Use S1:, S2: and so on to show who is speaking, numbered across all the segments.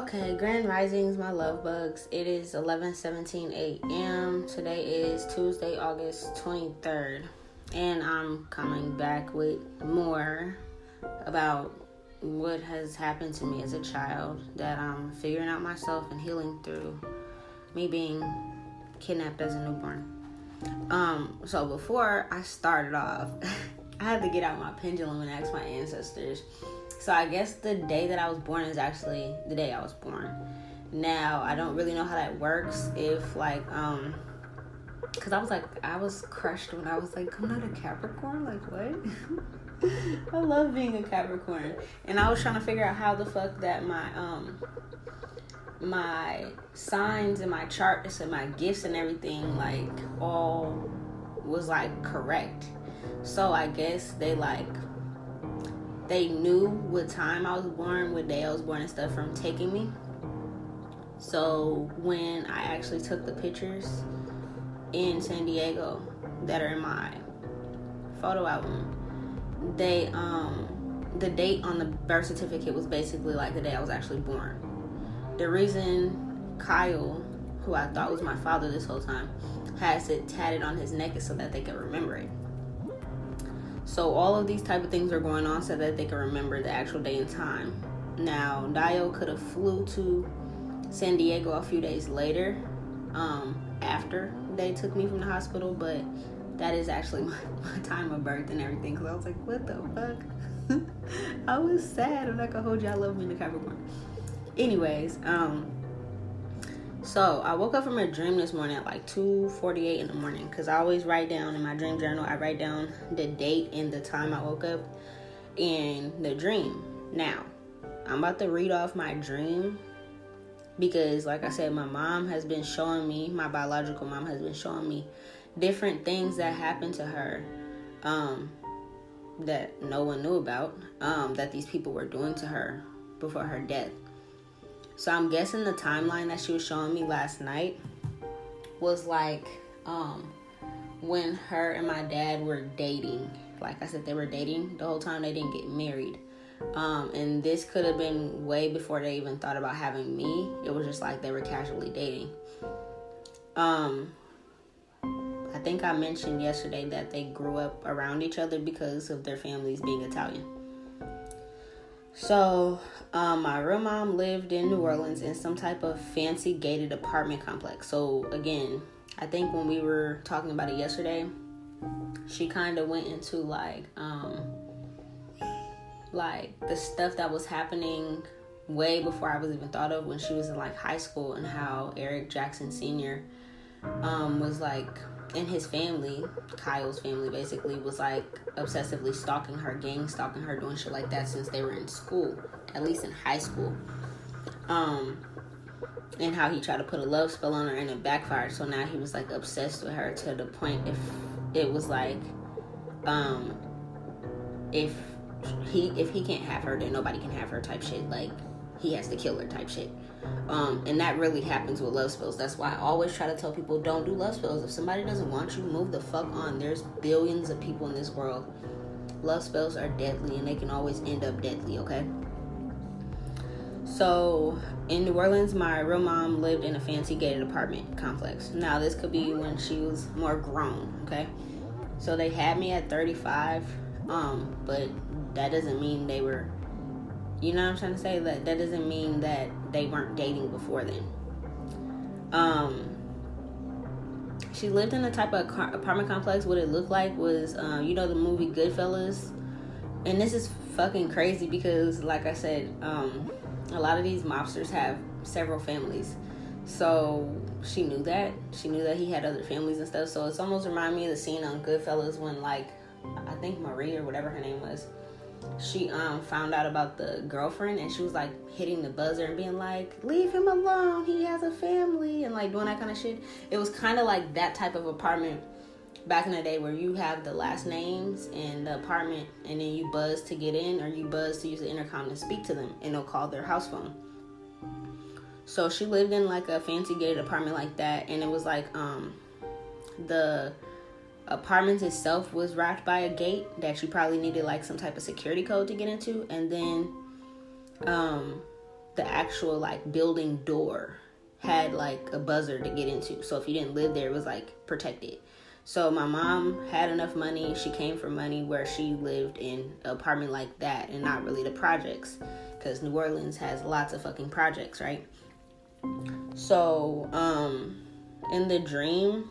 S1: Okay, Grand Risings, my love bugs. It is 11:17 a.m. Today is Tuesday, August 23rd, and I'm coming back with more about what has happened to me as a child that I'm figuring out myself and healing through me being kidnapped as a newborn. Um, so before I started off, I had to get out my pendulum and ask my ancestors so I guess the day that I was born is actually the day I was born. Now I don't really know how that works. If like um, cause I was like I was crushed when I was like I'm not a Capricorn. Like what? I love being a Capricorn, and I was trying to figure out how the fuck that my um my signs and my charts and my gifts and everything like all was like correct. So I guess they like they knew what time I was born, what day I was born, and stuff from taking me. So when I actually took the pictures in San Diego that are in my photo album, they um the date on the birth certificate was basically like the day I was actually born. The reason Kyle, who I thought was my father this whole time, has it tatted on his neck is so that they could remember it. So all of these type of things are going on so that they can remember the actual day and time. Now, Dio could have flew to San Diego a few days later, um, after they took me from the hospital, but that is actually my, my time of birth and everything. Cause I was like, what the fuck? I was sad. I'm not gonna hold you. I love me in the Capricorn. Anyways, um, so I woke up from a dream this morning at like 2:48 in the morning because I always write down in my dream journal. I write down the date and the time I woke up and the dream. Now I'm about to read off my dream because, like I said, my mom has been showing me, my biological mom has been showing me different things that happened to her um, that no one knew about, um, that these people were doing to her before her death. So I'm guessing the timeline that she was showing me last night was like um when her and my dad were dating. Like I said, they were dating the whole time they didn't get married. Um, and this could have been way before they even thought about having me. It was just like they were casually dating. Um, I think I mentioned yesterday that they grew up around each other because of their families being Italian. So, um, my real mom lived in New Orleans in some type of fancy gated apartment complex. So, again, I think when we were talking about it yesterday, she kind of went into like, um, like the stuff that was happening way before I was even thought of when she was in like high school and how Eric Jackson Sr. Um, was like and his family, Kyle's family basically, was like obsessively stalking her, gang stalking her, doing shit like that since they were in school, at least in high school. Um, and how he tried to put a love spell on her and it backfired. So now he was like obsessed with her to the point if it was like, um, if he if he can't have her, then nobody can have her type shit. Like he has to kill her type shit. Um, and that really happens with love spells. That's why I always try to tell people don't do love spells. If somebody doesn't want you, move the fuck on. There's billions of people in this world. Love spells are deadly and they can always end up deadly, okay? So in New Orleans, my real mom lived in a fancy gated apartment complex. Now, this could be when she was more grown, okay? So they had me at 35, um, but that doesn't mean they were you know what I'm trying to say? That that doesn't mean that they weren't dating before then. Um, she lived in a type of apartment complex. What it looked like was, um, you know, the movie Goodfellas, and this is fucking crazy because, like I said, um, a lot of these mobsters have several families. So she knew that. She knew that he had other families and stuff. So it's almost remind me of the scene on Goodfellas when, like, I think Marie or whatever her name was she um found out about the girlfriend and she was like hitting the buzzer and being like leave him alone he has a family and like doing that kind of shit. It was kind of like that type of apartment back in the day where you have the last names and the apartment and then you buzz to get in or you buzz to use the intercom to speak to them and they'll call their house phone. So she lived in like a fancy gated apartment like that and it was like um the apartment itself was wrapped by a gate that you probably needed like some type of security code to get into and then um the actual like building door had like a buzzer to get into. So if you didn't live there, it was like protected. So my mom had enough money. She came for money where she lived in an apartment like that and not really the projects. Because New Orleans has lots of fucking projects, right? So, um, in the dream,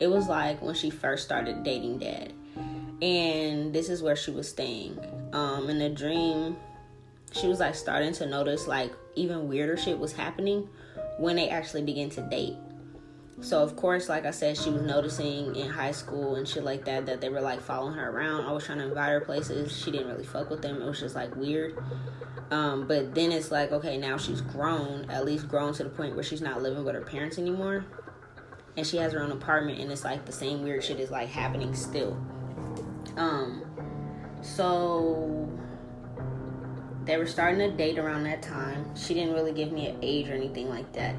S1: it was like when she first started dating dad. And this is where she was staying. Um, in the dream, she was like starting to notice like even weirder shit was happening when they actually began to date. So of course, like I said, she was noticing in high school and shit like that that they were like following her around. I was trying to invite her places. She didn't really fuck with them. It was just like weird. Um, but then it's like, okay, now she's grown, at least grown to the point where she's not living with her parents anymore. And she has her own apartment and it's like the same weird shit is like happening still. Um so they were starting to date around that time. She didn't really give me an age or anything like that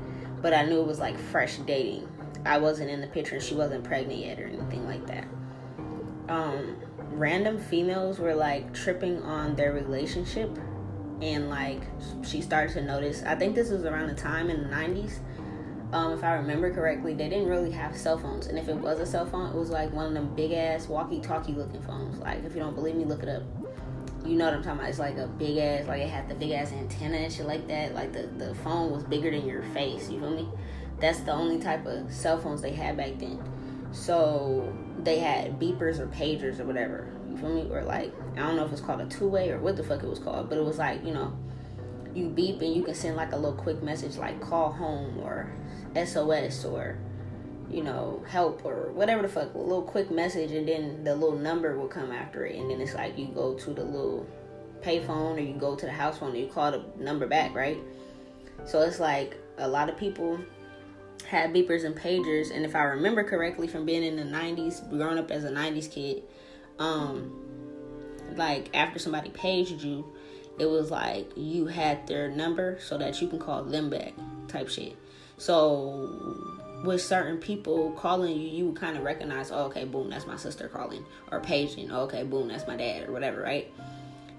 S1: but I knew it was like fresh dating. I wasn't in the picture and she wasn't pregnant yet or anything like that. Um, random females were like tripping on their relationship and like she started to notice i think this was around the time in the 90s um, if i remember correctly they didn't really have cell phones and if it was a cell phone it was like one of them big ass walkie talkie looking phones like if you don't believe me look it up you know what I'm talking about. It's like a big ass, like it had the big ass antenna and shit like that. Like the, the phone was bigger than your face. You feel me? That's the only type of cell phones they had back then. So they had beepers or pagers or whatever. You feel me? Or like I don't know if it's called a two way or what the fuck it was called, but it was like you know, you beep and you can send like a little quick message like call home or SOS or you know, help or whatever the fuck, a little quick message, and then the little number will come after it, and then it's like you go to the little payphone or you go to the house phone and you call the number back, right? So it's like a lot of people had beepers and pagers, and if I remember correctly from being in the '90s, growing up as a '90s kid, um, like after somebody paged you, it was like you had their number so that you can call them back, type shit. So with certain people calling you, you kind of recognize, oh, okay, boom, that's my sister calling, or paging, oh, okay, boom, that's my dad, or whatever, right?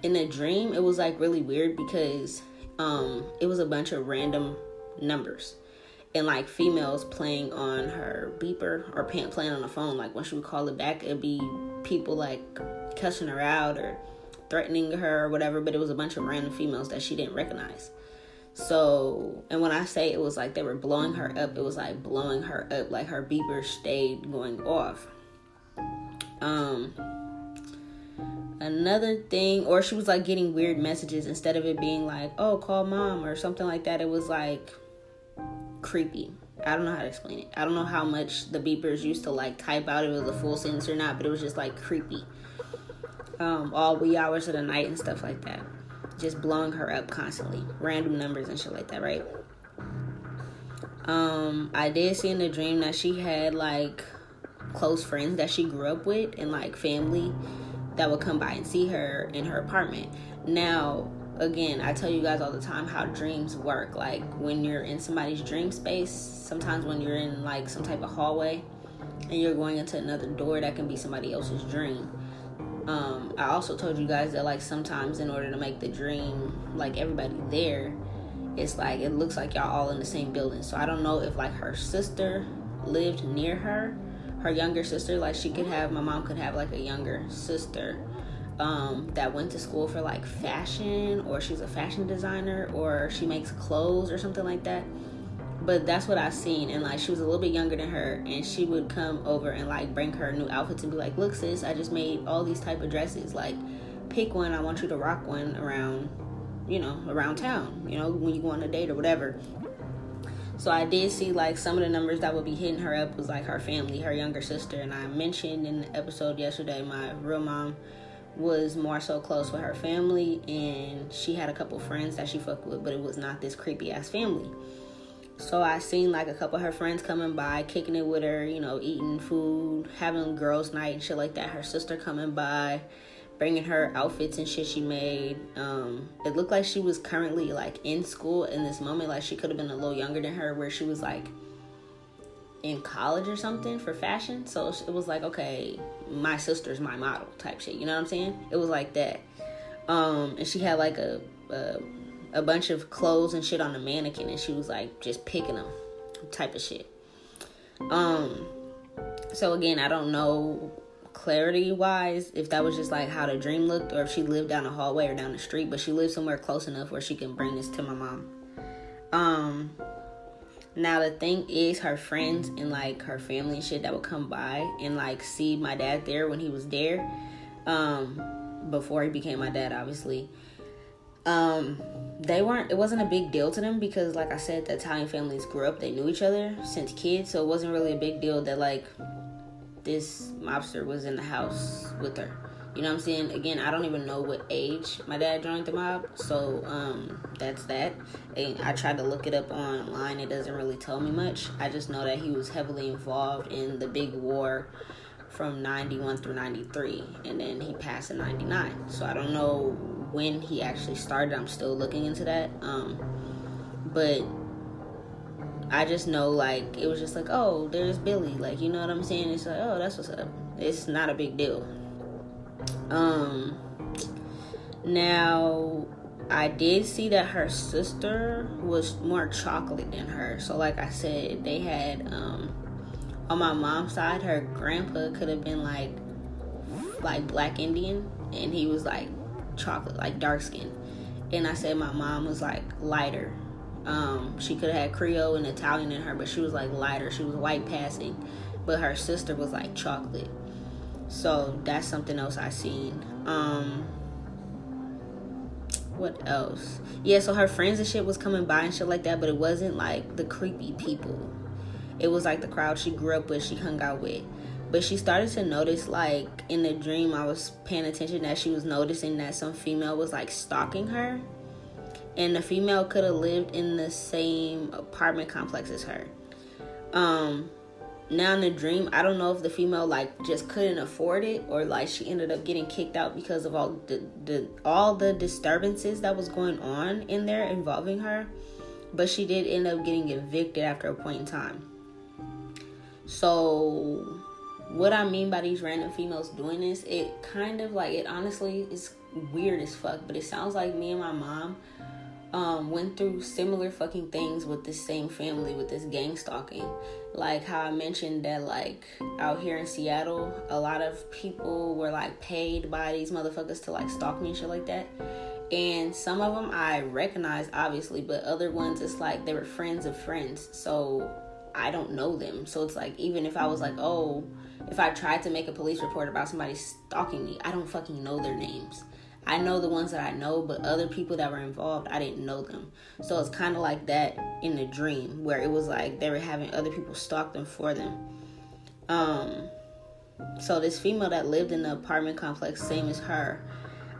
S1: In the dream, it was like really weird because um, it was a bunch of random numbers and like females playing on her beeper or playing on the phone. Like when she would call it back, it'd be people like cussing her out or threatening her or whatever, but it was a bunch of random females that she didn't recognize. So, and when I say it was like they were blowing her up, it was like blowing her up, like her beeper stayed going off. Um, another thing, or she was like getting weird messages instead of it being like, oh, call mom or something like that. It was like creepy. I don't know how to explain it. I don't know how much the beepers used to like type out if it was a full sentence or not, but it was just like creepy. Um, all wee hours of the night and stuff like that just blowing her up constantly, random numbers and shit like that, right? Um, I did see in the dream that she had like close friends that she grew up with and like family that would come by and see her in her apartment. Now, again, I tell you guys all the time how dreams work. Like when you're in somebody's dream space, sometimes when you're in like some type of hallway and you're going into another door, that can be somebody else's dream um, I also told you guys that like sometimes in order to make the dream like everybody there, it's like it looks like y'all all in the same building. So I don't know if like her sister lived near her, her younger sister. Like she could have my mom could have like a younger sister um, that went to school for like fashion, or she's a fashion designer, or she makes clothes or something like that but that's what I've seen. And like she was a little bit younger than her, and she would come over and like bring her new outfits and be like, "Look, sis, I just made all these type of dresses. Like, pick one. I want you to rock one around, you know, around town. You know, when you go on a date or whatever." So I did see like some of the numbers that would be hitting her up was like her family, her younger sister, and I mentioned in the episode yesterday my real mom was more so close with her family and she had a couple friends that she fucked with, but it was not this creepy ass family. So I seen like a couple of her friends coming by, kicking it with her, you know, eating food, having girls' night and shit like that. Her sister coming by, bringing her outfits and shit she made. Um, it looked like she was currently like in school in this moment. Like she could have been a little younger than her, where she was like in college or something for fashion. So it was like, okay, my sister's my model type shit. You know what I'm saying? It was like that. Um, and she had like a, a a bunch of clothes and shit on a mannequin and she was like just picking them type of shit. Um so again, I don't know clarity wise if that was just like how the dream looked or if she lived down the hallway or down the street, but she lived somewhere close enough where she can bring this to my mom. Um now the thing is her friends and like her family and shit that would come by and like see my dad there when he was there. Um before he became my dad obviously. Um they weren't it wasn't a big deal to them because like I said the Italian families grew up, they knew each other since kids, so it wasn't really a big deal that like this mobster was in the house with her. You know what I'm saying? Again, I don't even know what age my dad joined the mob, so um, that's that. And I tried to look it up online. It doesn't really tell me much. I just know that he was heavily involved in the big war from 91 through 93 and then he passed in 99 so i don't know when he actually started i'm still looking into that um, but i just know like it was just like oh there's billy like you know what i'm saying? It's like oh that's what's up. It's not a big deal. Um, now I did see that her sister was more chocolate than her. So, like I said, they had um, on my mom's side, her grandpa could have been like like black Indian, and he was like chocolate, like dark skin. And I said my mom was like lighter. Um, she could have had Creole and Italian in her, but she was like lighter. She was white passing, but her sister was like chocolate. So that's something else I seen. Um what else? Yeah, so her friends and shit was coming by and shit like that, but it wasn't like the creepy people. It was like the crowd she grew up with, she hung out with. But she started to notice like in the dream I was paying attention that she was noticing that some female was like stalking her. And the female could have lived in the same apartment complex as her. Um now in the dream i don't know if the female like just couldn't afford it or like she ended up getting kicked out because of all the, the all the disturbances that was going on in there involving her but she did end up getting evicted after a point in time so what i mean by these random females doing this it kind of like it honestly is weird as fuck but it sounds like me and my mom um, went through similar fucking things with this same family with this gang stalking. Like how I mentioned that, like out here in Seattle, a lot of people were like paid by these motherfuckers to like stalk me and shit like that. And some of them I recognize, obviously, but other ones it's like they were friends of friends. So I don't know them. So it's like, even if I was like, oh, if I tried to make a police report about somebody stalking me, I don't fucking know their names. I know the ones that I know, but other people that were involved, I didn't know them. So it's kind of like that in the dream, where it was like they were having other people stalk them for them. Um, so this female that lived in the apartment complex, same as her,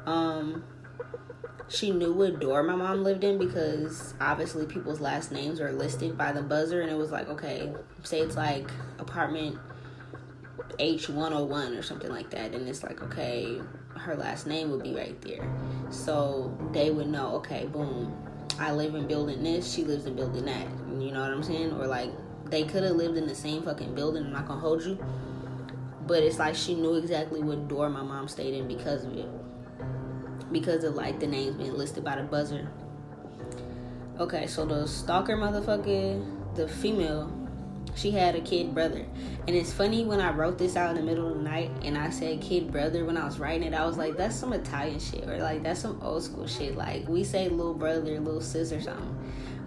S1: um, she knew what door my mom lived in because obviously people's last names are listed by the buzzer, and it was like, okay, say it's like apartment H101 or something like that, and it's like, okay, her last name would be right there. So they would know, okay, boom, I live in building this, she lives in building that. You know what I'm saying? Or like they could have lived in the same fucking building, I'm not gonna hold you. But it's like she knew exactly what door my mom stayed in because of it. Because of like the names being listed by the buzzer. Okay, so the stalker motherfucker, the female, she had a kid brother. And it's funny when I wrote this out in the middle of the night and I said kid brother when I was writing it, I was like, that's some Italian shit or like that's some old school shit. Like we say little brother, little sis or something.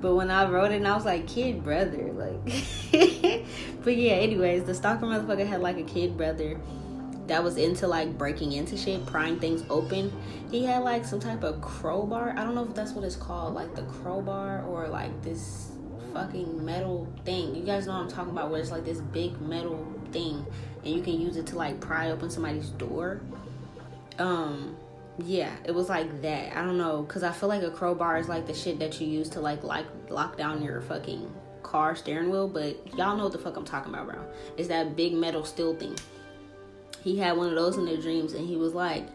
S1: But when I wrote it and I was like, kid brother, like But yeah, anyways, the stalker motherfucker had like a kid brother that was into like breaking into shit, prying things open. He had like some type of crowbar. I don't know if that's what it's called, like the crowbar or like this fucking metal thing. You guys know what I'm talking about, where it's like this big metal thing, and you can use it to like pry open somebody's door. Um, yeah, it was like that. I don't know, cause I feel like a crowbar is like the shit that you use to like like lock down your fucking car steering wheel. But y'all know what the fuck I'm talking about, bro. It's that big metal steel thing. He had one of those in their dreams, and he was like,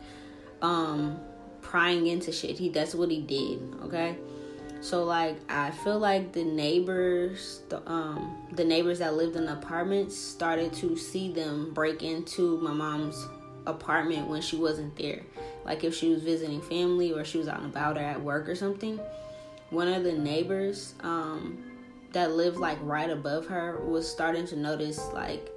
S1: um, prying into shit. He that's what he did. Okay so like I feel like the neighbors, the um the neighbors that lived in the apartments started to see them break into my mom's apartment when she wasn't there. Like if she was visiting family or she was out and about or at work or something. one of the neighbors um, that lived like right above her was starting to notice like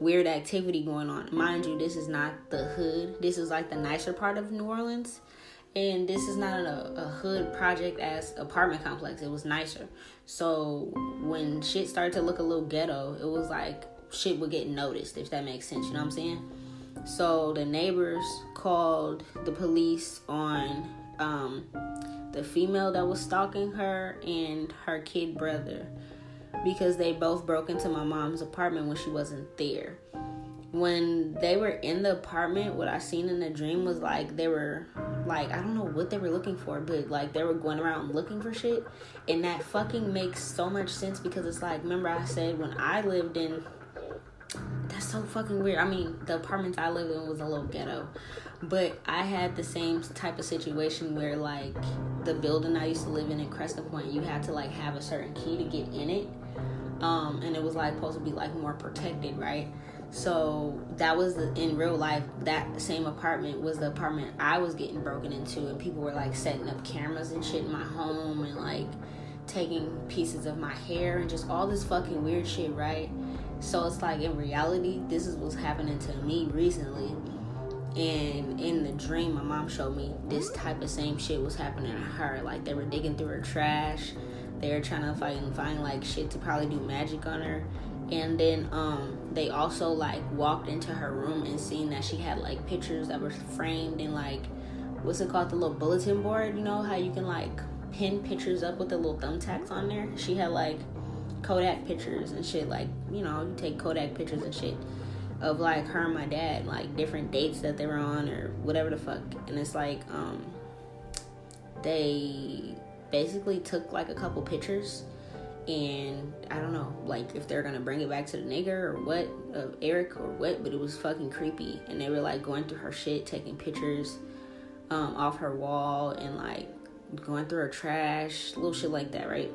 S1: weird activity going on. Mind you, this is not the hood. This is like the nicer part of New Orleans. And this is not a, a hood project as apartment complex. It was nicer. So when shit started to look a little ghetto, it was like shit would get noticed, if that makes sense. You know what I'm saying? So the neighbors called the police on um, the female that was stalking her and her kid brother because they both broke into my mom's apartment when she wasn't there. When they were in the apartment, what I seen in the dream was like they were like I don't know what they were looking for, but like they were going around looking for shit. And that fucking makes so much sense because it's like remember I said when I lived in that's so fucking weird. I mean, the apartments I lived in was a little ghetto, but I had the same type of situation where like the building I used to live in in Crescent Point, you had to like have a certain key to get in it, um, and it was like supposed to be like more protected, right? So that was the, in real life. That same apartment was the apartment I was getting broken into, and people were like setting up cameras and shit in my home, and like taking pieces of my hair and just all this fucking weird shit, right? So it's like in reality, this is what's happening to me recently. And in the dream, my mom showed me this type of same shit was happening to her. Like they were digging through her trash. They were trying to find find like shit to probably do magic on her. And then um they also like walked into her room and seen that she had like pictures that were framed in like what's it called the little bulletin board, you know, how you can like pin pictures up with the little thumbtacks on there. She had like Kodak pictures and shit. Like, you know, you take Kodak pictures and shit of like her and my dad, like different dates that they were on or whatever the fuck. And it's like, um, they basically took like a couple pictures and I don't know, like if they're gonna bring it back to the nigger or what, of Eric or what, but it was fucking creepy. And they were like going through her shit, taking pictures um, off her wall and like going through her trash, little shit like that, right?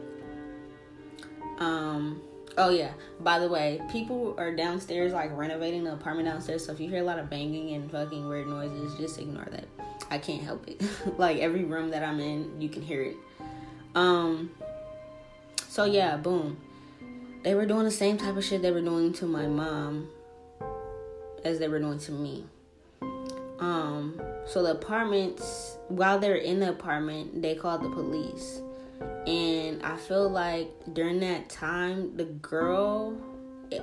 S1: Um, oh yeah. By the way, people are downstairs like renovating the apartment downstairs. So if you hear a lot of banging and fucking weird noises, just ignore that. I can't help it. like every room that I'm in, you can hear it. Um. So yeah, boom. They were doing the same type of shit they were doing to my mom as they were doing to me. Um. So the apartments, while they're in the apartment, they called the police and I feel like during that time, the girl,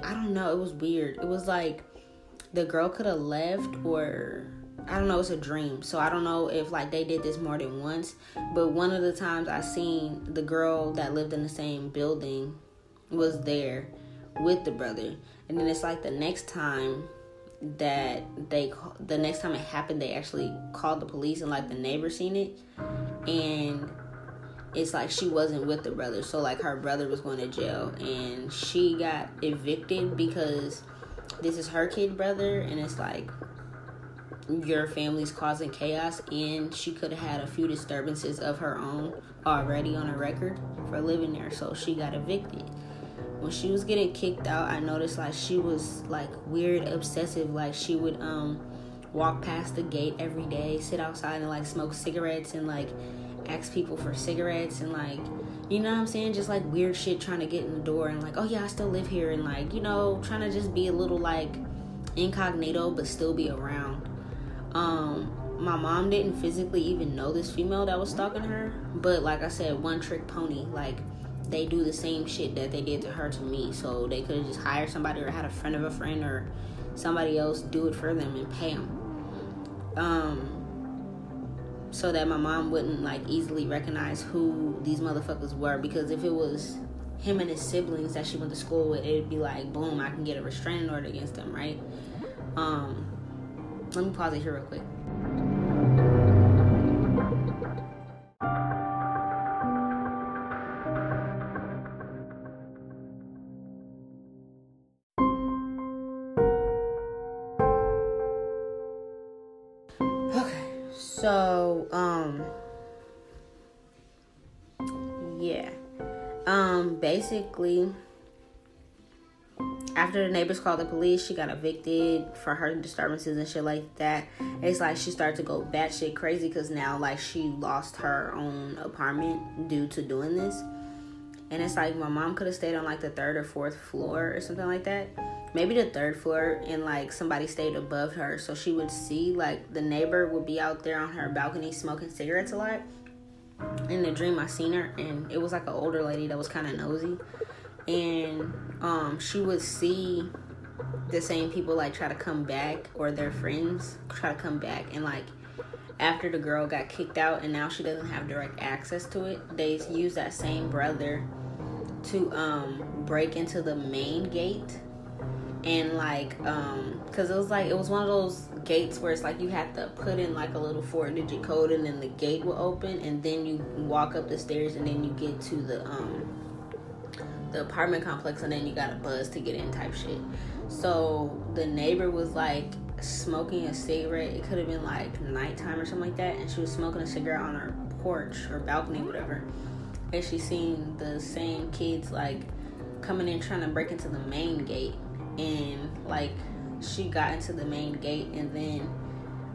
S1: I don't know, it was weird. It was like the girl could have left or I don't know, it's a dream. So I don't know if like they did this more than once. But one of the times I seen the girl that lived in the same building was there with the brother. And then it's like the next time that they the next time it happened they actually called the police and like the neighbor seen it and it's like she wasn't with the brother. So like her brother was going to jail and she got evicted because this is her kid brother and it's like your family's causing chaos and she could have had a few disturbances of her own already on a record for living there. So she got evicted. When she was getting kicked out, I noticed like she was like weird obsessive like she would um walk past the gate every day, sit outside and like smoke cigarettes and like ask people for cigarettes and like you know what I'm saying? Just like weird shit trying to get in the door and like, oh yeah, I still live here and like, you know, trying to just be a little like incognito but still be around. Um my mom didn't physically even know this female that was stalking her, but like I said, one trick pony, like they do the same shit that they did to her to me. So they could have just hired somebody or had a friend of a friend or somebody else do it for them and pay them. Um so that my mom wouldn't like easily recognize who these motherfuckers were because if it was him and his siblings that she went to school with it'd be like boom i can get a restraining order against them right um let me pause it here real quick So, um, yeah. Um, basically, after the neighbors called the police, she got evicted for her disturbances and shit like that. It's like she started to go batshit crazy because now like she lost her own apartment due to doing this. And it's like my mom could have stayed on like the third or fourth floor or something like that. Maybe the third floor and like somebody stayed above her so she would see like the neighbor would be out there on her balcony smoking cigarettes a lot. In the dream I seen her and it was like an older lady that was kind of nosy and um, she would see the same people like try to come back or their friends try to come back. And like after the girl got kicked out and now she doesn't have direct access to it they use that same brother to um break into the main gate. And like um because it was like it was one of those gates where it's like you had to put in like a little four digit code and then the gate will open and then you walk up the stairs and then you get to the um the apartment complex and then you got a buzz to get in type shit. So the neighbor was like smoking a cigarette. It could have been like nighttime or something like that, and she was smoking a cigarette on her porch or balcony, whatever. And she seen the same kids like coming in trying to break into the main gate, and like she got into the main gate, and then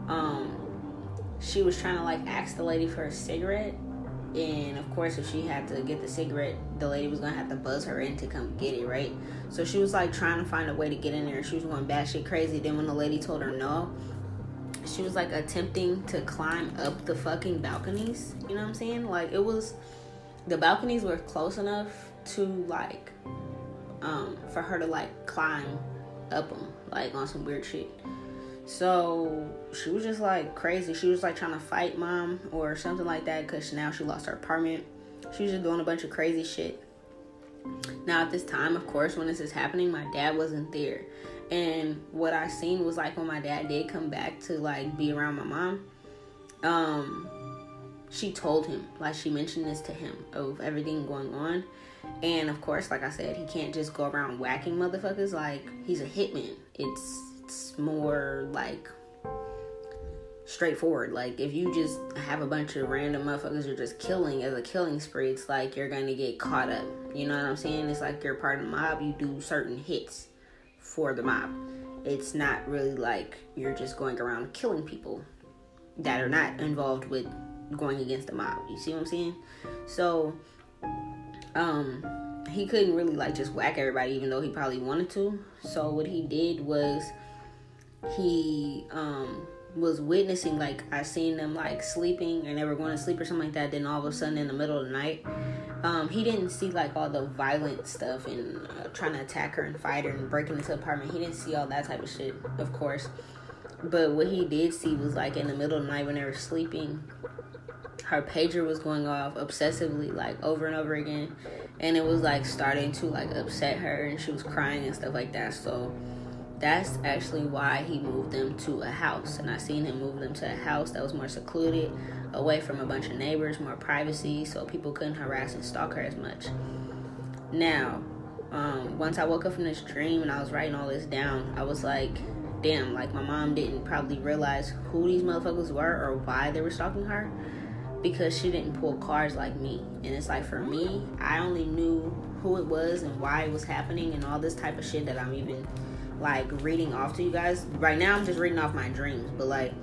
S1: um she was trying to like ask the lady for a cigarette and of course if she had to get the cigarette the lady was gonna have to buzz her in to come get it right? So she was like trying to find a way to get in there. She was going batshit crazy. Then when the lady told her no she was like attempting to climb up the fucking balconies. You know what i'm saying? Like it was the balconies were close enough to like um for her to like climb up them like on some weird shit. So she was just like crazy. She was like trying to fight mom or something like that because now she lost her apartment. She was just doing a bunch of crazy shit. Now, at this time, of course, when this is happening, my dad wasn't there. And what I seen was like when my dad did come back to like be around my mom, um, she told him, like she mentioned this to him of everything going on. And of course, like I said, he can't just go around whacking motherfuckers like he's a hitman. It's it's more like straightforward. Like if you just have a bunch of random motherfuckers you're just killing as a killing spree, it's like you're gonna get caught up. You know what I'm saying? It's like you're part of the mob, you do certain hits for the mob. It's not really like you're just going around killing people that are not involved with going against the mob. You see what I'm saying? So um he couldn't really like just whack everybody even though he probably wanted to. So what he did was he um was witnessing like I seen them like sleeping and they were going to sleep or something like that. Then all of a sudden in the middle of the night, um, he didn't see like all the violent stuff and uh, trying to attack her and fight her and breaking into the apartment. He didn't see all that type of shit, of course. But what he did see was like in the middle of the night when they were sleeping, her pager was going off obsessively like over and over again, and it was like starting to like upset her and she was crying and stuff like that. So that's actually why he moved them to a house. And I seen him move them to a house that was more secluded, away from a bunch of neighbors, more privacy, so people couldn't harass and stalk her as much. Now, um, once I woke up from this dream and I was writing all this down, I was like, damn, like my mom didn't probably realize who these motherfuckers were or why they were stalking her because she didn't pull cards like me. And it's like for me, I only knew who it was and why it was happening and all this type of shit that I'm even like reading off to you guys. Right now, I'm just reading off my dreams, but like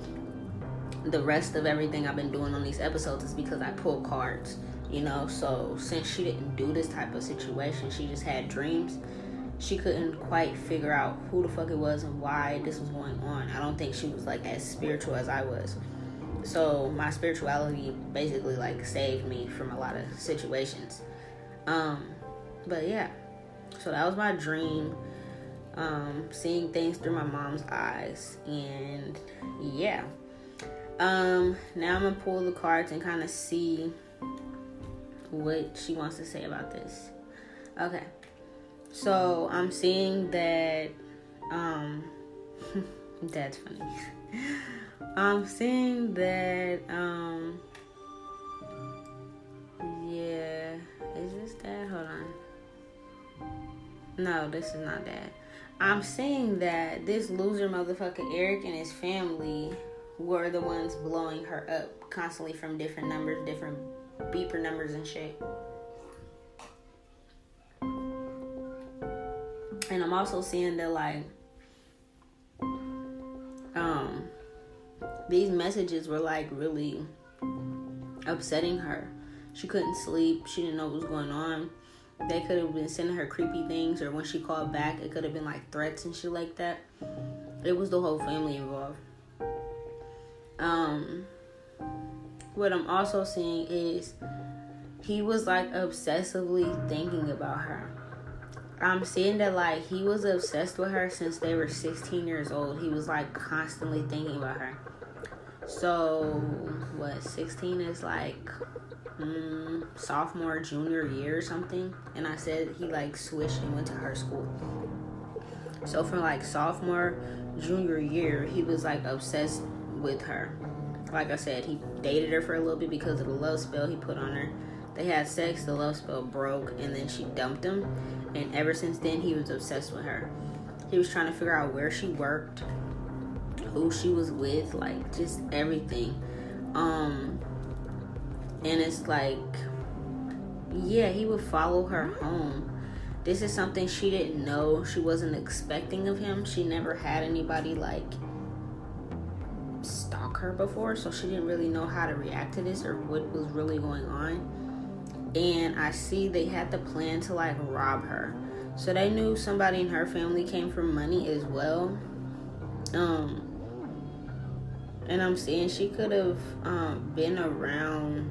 S1: the rest of everything I've been doing on these episodes is because I pull cards, you know. So since she didn't do this type of situation, she just had dreams. She couldn't quite figure out who the fuck it was and why this was going on. I don't think she was like as spiritual as I was. So my spirituality basically like saved me from a lot of situations. Um, but yeah, so that was my dream um, seeing things through my mom's eyes. And yeah. Um, now I'm gonna pull the cards and kind of see what she wants to say about this. Okay. So I'm seeing that um that's funny. I'm seeing that um yeah, is this that? Hold on. No, this is not that. I'm saying that this loser motherfucker Eric and his family were the ones blowing her up constantly from different numbers, different beeper numbers and shit. And I'm also seeing that like um these messages were like really upsetting her. She couldn't sleep. She didn't know what was going on. They could have been sending her creepy things, or when she called back, it could have been like threats and shit like that. It was the whole family involved. Um, what I'm also seeing is he was like obsessively thinking about her. I'm seeing that like he was obsessed with her since they were 16 years old. He was like constantly thinking about her. So, what, 16 is like mm, sophomore, junior year or something. And I said he like switched and went to her school. So, from like sophomore, junior year, he was like obsessed with her. Like I said, he dated her for a little bit because of the love spell he put on her. They had sex, the love spell broke, and then she dumped him. And ever since then, he was obsessed with her. He was trying to figure out where she worked, who she was with, like just everything. Um and it's like yeah, he would follow her home. This is something she didn't know, she wasn't expecting of him. She never had anybody like stalk her before, so she didn't really know how to react to this or what was really going on. And I see they had the plan to like rob her. So they knew somebody in her family came from money as well. Um and I'm saying she could have um, been around.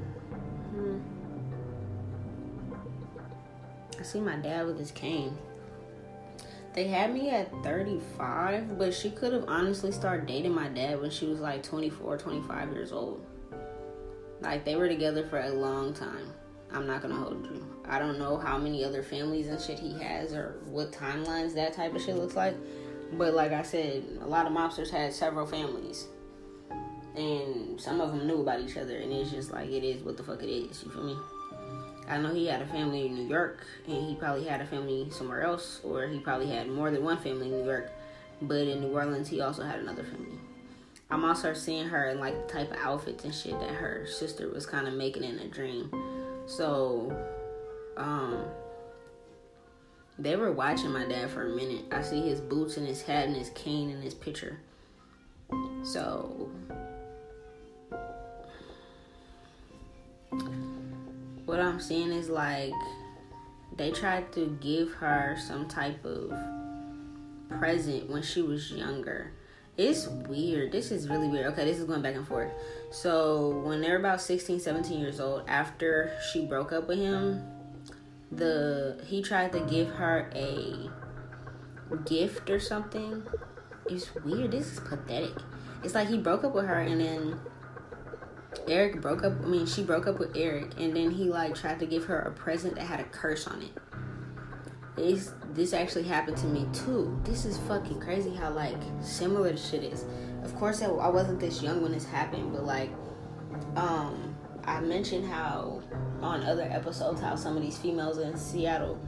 S1: See my dad with his cane. They had me at 35, but she could have honestly started dating my dad when she was like 24, 25 years old. Like they were together for a long time. I'm not gonna hold you. I don't know how many other families and shit he has or what timelines that type of shit looks like. But like I said, a lot of mobsters had several families and some of them knew about each other, and it's just like it is what the fuck it is. You feel me? I know he had a family in New York, and he probably had a family somewhere else, or he probably had more than one family in New York. But in New Orleans, he also had another family. I'm also seeing her in like the type of outfits and shit that her sister was kind of making in a dream. So, um, they were watching my dad for a minute. I see his boots and his hat and his cane in his picture. So, what I'm seeing is like they tried to give her some type of present when she was younger. It's weird. This is really weird. Okay, this is going back and forth. So, when they're about 16, 17 years old, after she broke up with him, the he tried to give her a gift or something. It's weird. This is pathetic. It's like he broke up with her and then Eric broke up. I mean, she broke up with Eric, and then he like tried to give her a present that had a curse on it. This this actually happened to me too. This is fucking crazy how like similar the shit is. Of course, I wasn't this young when this happened, but like, um, I mentioned how on other episodes how some of these females in Seattle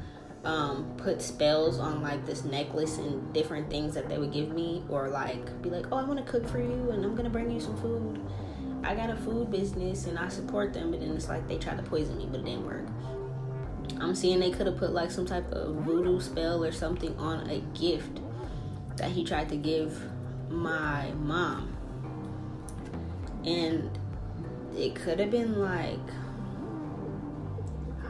S1: um, put spells on like this necklace and different things that they would give me, or like be like, oh, I want to cook for you and I'm gonna bring you some food I got a food business and I support them, but then it's like they tried to poison me, but it didn't work. I'm seeing they could have put like some type of voodoo spell or something on a gift that he tried to give my mom. And it could have been like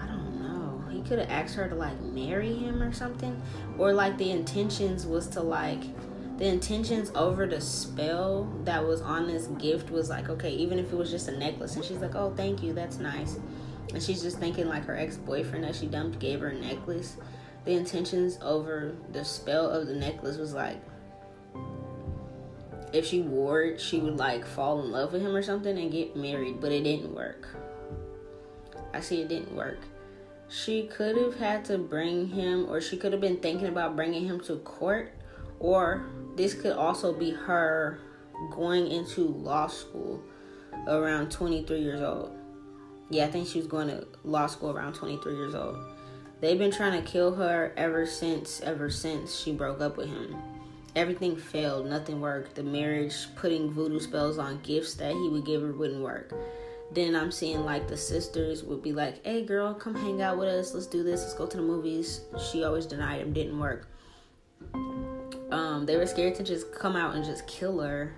S1: I don't know. He could have asked her to like marry him or something or like the intentions was to like the intentions over the spell that was on this gift was like, okay, even if it was just a necklace, and she's like, oh, thank you, that's nice. And she's just thinking like her ex boyfriend that she dumped gave her a necklace. The intentions over the spell of the necklace was like, if she wore it, she would like fall in love with him or something and get married, but it didn't work. I see it didn't work. She could have had to bring him, or she could have been thinking about bringing him to court, or this could also be her going into law school around 23 years old. Yeah, I think she was going to law school around 23 years old. They've been trying to kill her ever since ever since she broke up with him. Everything failed, nothing worked. The marriage, putting voodoo spells on gifts that he would give her wouldn't work. Then I'm seeing like the sisters would be like, "Hey girl, come hang out with us. Let's do this. Let's go to the movies." She always denied him, didn't work um, they were scared to just come out and just kill her,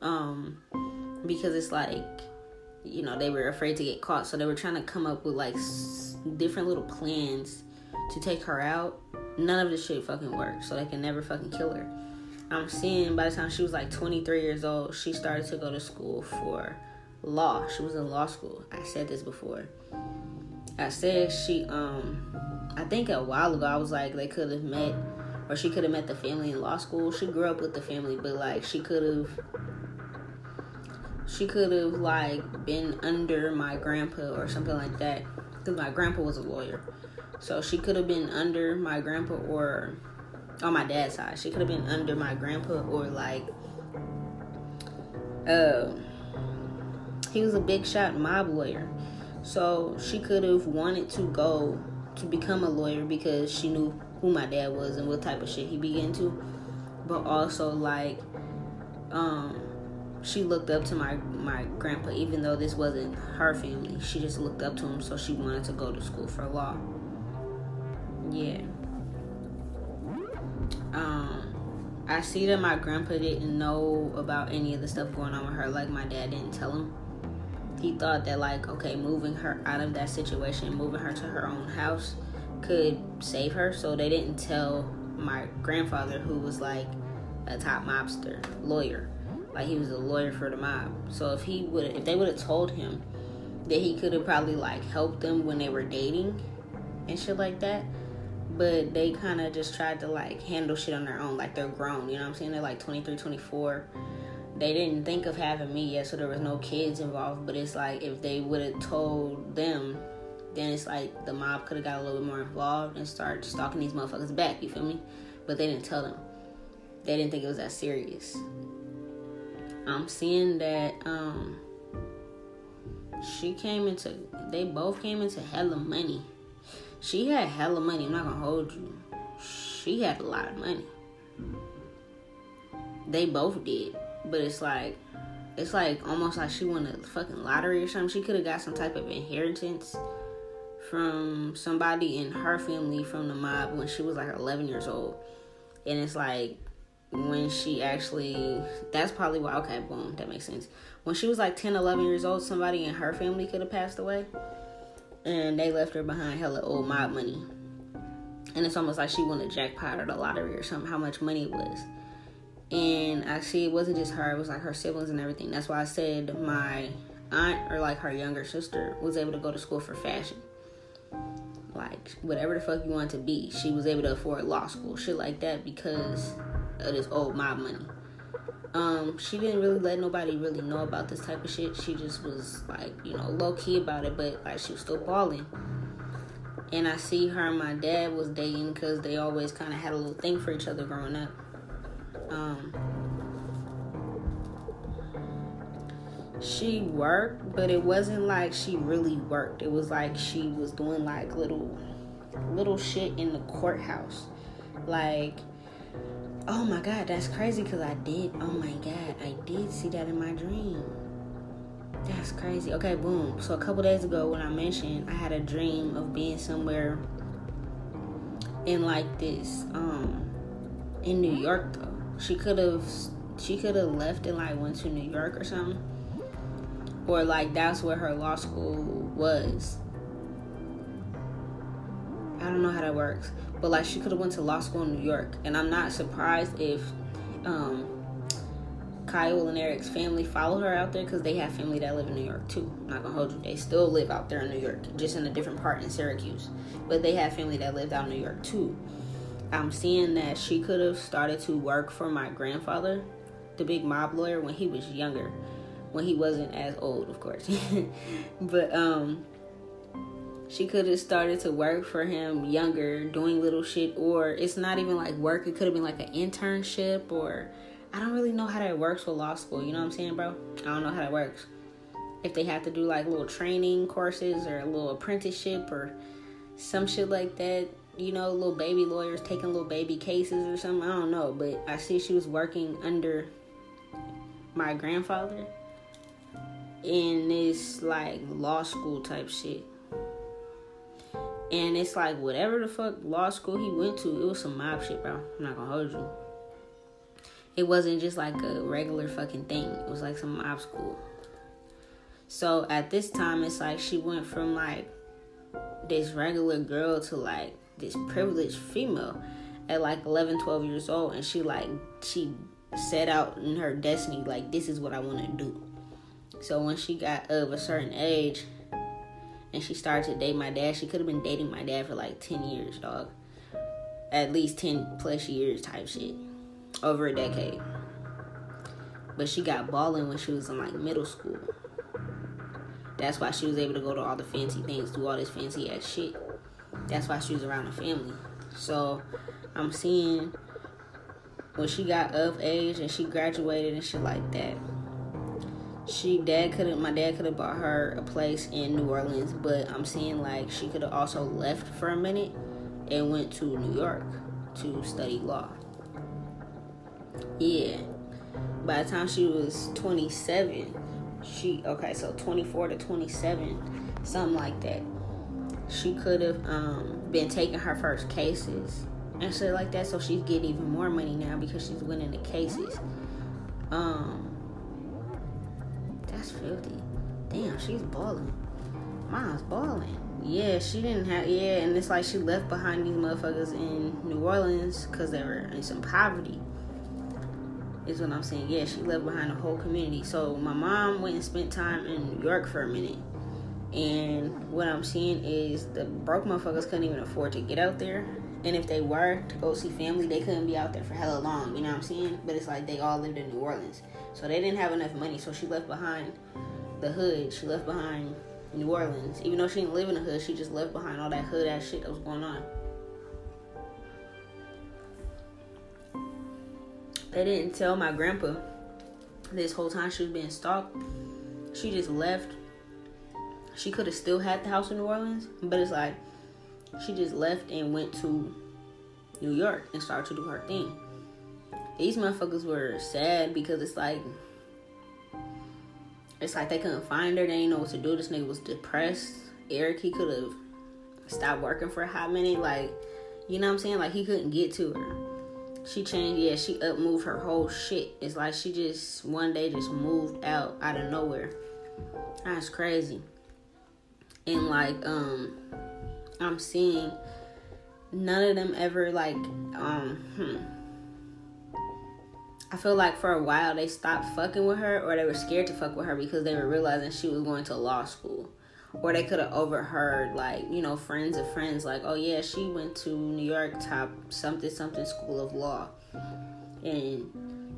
S1: um, because it's like, you know, they were afraid to get caught, so they were trying to come up with like s- different little plans to take her out. None of the shit fucking worked, so they can never fucking kill her. I'm seeing by the time she was like 23 years old, she started to go to school for law. She was in law school. I said this before. I said she um I think a while ago I was like they could have met or she could have met the family in law school. She grew up with the family, but like she could have she could have like been under my grandpa or something like that because my grandpa was a lawyer. So she could have been under my grandpa or on my dad's side. She could have been under my grandpa or like uh he was a big shot mob lawyer. So she could have wanted to go to become a lawyer because she knew who my dad was and what type of shit he be into. But also like um she looked up to my my grandpa even though this wasn't her family. She just looked up to him so she wanted to go to school for law. Yeah. Um I see that my grandpa didn't know about any of the stuff going on with her like my dad didn't tell him he thought that like okay moving her out of that situation moving her to her own house could save her so they didn't tell my grandfather who was like a top mobster lawyer. Like he was a lawyer for the mob. So if he would if they would have told him that he could have probably like helped them when they were dating and shit like that but they kind of just tried to like handle shit on their own like they're grown you know what i'm saying? They're like 23 24 they didn't think of having me yet, so there was no kids involved. But it's like if they would have told them, then it's like the mob could have got a little bit more involved and started stalking these motherfuckers back. You feel me? But they didn't tell them. They didn't think it was that serious. I'm seeing that um she came into they both came into hella money. She had hella money, I'm not gonna hold you. She had a lot of money. They both did but it's like it's like almost like she won a fucking lottery or something. She could have got some type of inheritance from somebody in her family from the mob when she was like 11 years old. And it's like when she actually that's probably why okay boom that makes sense when she was like 10 11 years old somebody in her family could have passed away and they left her behind hella old mob money and it's almost like she won a jackpot or the lottery or something how much money it was and I see it wasn't just her; it was like her siblings and everything. That's why I said my aunt or like her younger sister was able to go to school for fashion. Like whatever the fuck you want to be, she was able to afford law school, shit like that, because of this old mob money. Um, she didn't really let nobody really know about this type of shit. She just was like, you know, low key about it, but like she was still balling. And I see her and my dad was dating because they always kind of had a little thing for each other growing up. Um, she worked, but it wasn't like she really worked. It was like she was doing like little little shit in the courthouse. Like oh my god, that's crazy cuz I did. Oh my god, I did see that in my dream. That's crazy. Okay, boom. So a couple days ago when I mentioned I had a dream of being somewhere in like this um in New York though she could have she could have left and like went to New York or something. Or like that's where her law school was. I don't know how that works. But like she could have went to law school in New York. And I'm not surprised if um Kyle and Eric's family followed her out there because they have family that live in New York too. I'm not gonna hold you. They still live out there in New York, just in a different part in Syracuse. But they have family that lived out in New York too. I'm seeing that she could have started to work for my grandfather, the big mob lawyer, when he was younger, when he wasn't as old, of course. but um, she could have started to work for him younger, doing little shit, or it's not even like work. It could have been like an internship, or I don't really know how that works with law school. You know what I'm saying, bro? I don't know how that works. If they have to do like little training courses or a little apprenticeship or some shit like that you know, little baby lawyers taking little baby cases or something. I don't know, but I see she was working under my grandfather in this like law school type shit. And it's like whatever the fuck law school he went to, it was some mob shit, bro. I'm not gonna hold you. It wasn't just like a regular fucking thing. It was like some mob school. So at this time, it's like she went from like this regular girl to like this privileged female at like 11, 12 years old. And she like, she set out in her destiny, like, this is what I want to do. So when she got of a certain age, and she started to date my dad. She could have been dating my dad for like 10 years, dog. At least 10 plus years type shit. Over a decade. But she got balling when she was in like middle school. That's why she was able to go to all the fancy things, do all this fancy ass shit. That's why she was around the family. So I'm seeing when she got of age and she graduated and shit like that she dad could have my dad could have bought her a place in New Orleans, but I'm seeing like she could have also left for a minute and went to New York to study law. Yeah. By the time she was 27, she okay, so 24 to 27, something like that. She could have um, been taking her first cases and shit like that, so she's getting even more money now because she's winning the cases. Um, that's filthy. Damn, she's balling. Mom's balling. Yeah, she didn't have. Yeah, and it's like she left behind these motherfuckers in New Orleans because they were in some poverty. Is what I'm saying. Yeah, she left behind the whole community. So my mom went and spent time in New York for a minute. And what I'm seeing is the broke motherfuckers couldn't even afford to get out there. And if they were to go see family, they couldn't be out there for hella long. You know what I'm saying? But it's like they all lived in New Orleans. So they didn't have enough money. So she left behind the hood. She left behind New Orleans. Even though she didn't live in the hood, she just left behind all that hood ass shit that was going on. They didn't tell my grandpa this whole time she was being stalked. She just left. She could have still had the house in New Orleans, but it's like she just left and went to New York and started to do her thing these motherfuckers were sad because it's like it's like they couldn't find her. They didn't know what to do. This nigga was depressed. Eric, he could have stopped working for a hot minute. Like, you know what I'm saying? Like he couldn't get to her. She changed. Yeah, she up moved her whole shit. It's like she just one day just moved out out of nowhere. That's crazy. And like, um, I'm seeing none of them ever like, um, hmm I feel like for a while they stopped fucking with her or they were scared to fuck with her because they were realizing she was going to law school. Or they could have overheard like, you know, friends of friends like, oh yeah, she went to New York top something something school of law. And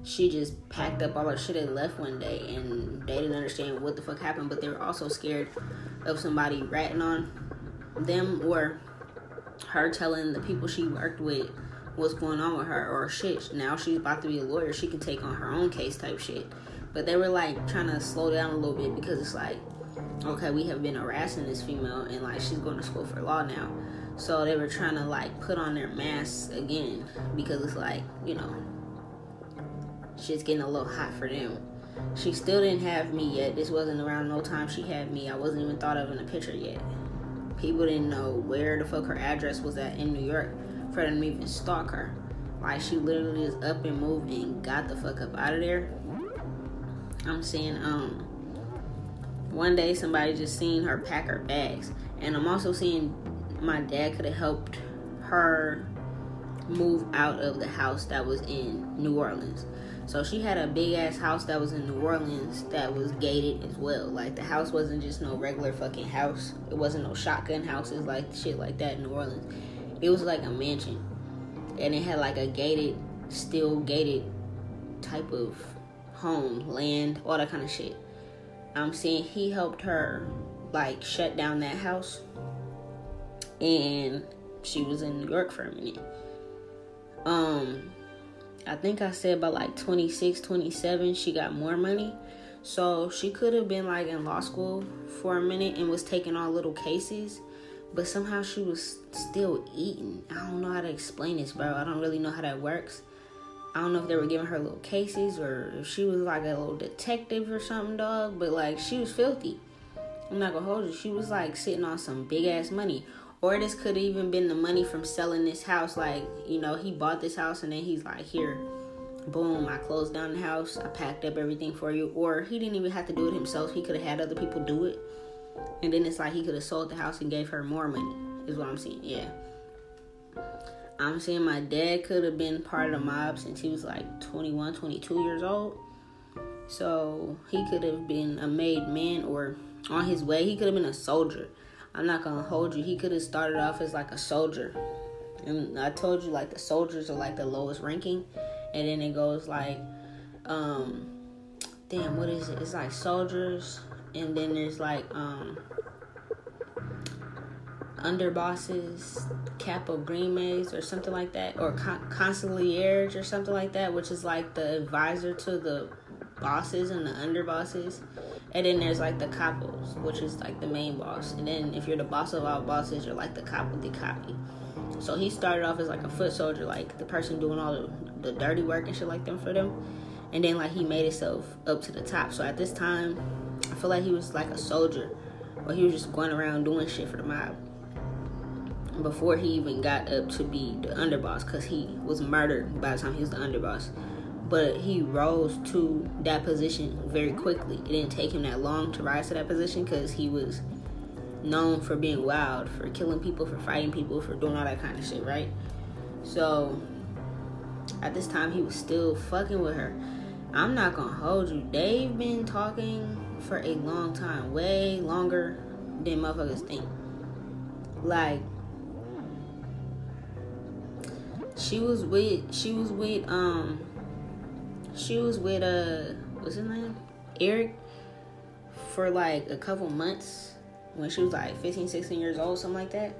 S1: she just packed up all her shit and left one day and they didn't understand what the fuck happened, but they were also scared of somebody ratting on them or her telling the people she worked with what's going on with her or shit. Now she's about to be a lawyer. She can take on her own case type shit. But they were like trying to slow down a little bit because it's like okay we have been harassing this female and like she's going to school for law now. So they were trying to like put on their masks again because it's like you know shit's getting a little hot for them. She still didn't have me yet. This wasn't around no time she had me. I wasn't even thought of in the picture yet people didn't know where the fuck her address was at in new york for them to even stalk her. Like she literally is up and moved and got the fuck up out of there. I'm saying, um, one day somebody just seen her pack her bags, and I'm also seeing my dad could have helped her move out of the house that was in New Orleans. So she had a big ass house that was in New Orleans that was gated as well. Like the house wasn't just no regular fucking house. It wasn't no shotgun houses like shit like that in New Orleans. It was like a mansion, and it had like a gated, still gated type of home, land, all that kind of shit. I'm saying he helped her like shut down that house, and she was in New York for a minute. Um, I think I said about like 26, 27, she got more money. So she could have been like in law school for a minute and was taking on little cases but somehow she was still eating. I don't know how to explain this, bro. I don't really know how that works. I don't know if they were giving her little cases or if she was like a little detective or something, dog. But like she was filthy. I'm not gonna hold you. She was like sitting on some big ass money. Or this could even been the money from selling this house. Like, you know, he bought this house and then he's like, here, boom, I closed down the house. I packed up everything for you. Or he didn't even have to do it himself. He could have had other people do it. And then it's like he could have sold the house and gave her more money, is what I'm seeing. Yeah. I'm saying my dad could have been part of the mob since he was like 21, 22 years old. So he could have been a made man or on his way, he could have been a soldier. I'm not gonna hold you. He could have started off as like a soldier. And I told you like the soldiers are like the lowest ranking. And then it goes like, um, damn, what is it? It's like soldiers, and then there's like um underbosses, capo regimes or something like that, or con- or something like that, which is like the advisor to the bosses and the underbosses. And then there's like the capos, which is like the main boss. And then if you're the boss of all bosses, you're like the capo di capi. So he started off as like a foot soldier, like the person doing all the, the dirty work and shit like them for them. And then like he made himself up to the top. So at this time, I feel like he was like a soldier, or he was just going around doing shit for the mob before he even got up to be the underboss because he was murdered by the time he was the underboss but he rose to that position very quickly. It didn't take him that long to rise to that position because he was known for being wild for killing people for fighting people for doing all that kind of shit right? So at this time he was still fucking with her. I'm not gonna hold you. They've been talking for a long time way longer than motherfuckers think. Like she was with she was with um she was with uh what's his name? Eric for like a couple months when she was like 15 16 years old something like that.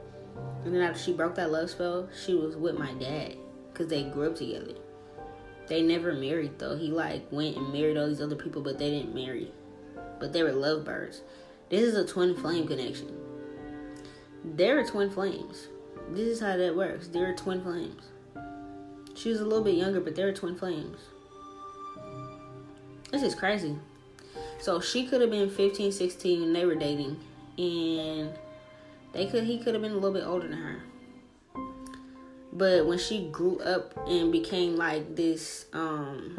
S1: And then after she broke that love spell she was with my dad because they grew up together. They never married though. He like went and married all these other people but they didn't marry. But they were lovebirds. This is a twin flame connection. They're twin flames. This is how that works. They're twin flames. She was a little bit younger, but they're twin flames. This is crazy. So she could have been 15, 16 when they were dating, and they could he could have been a little bit older than her. But when she grew up and became like this um,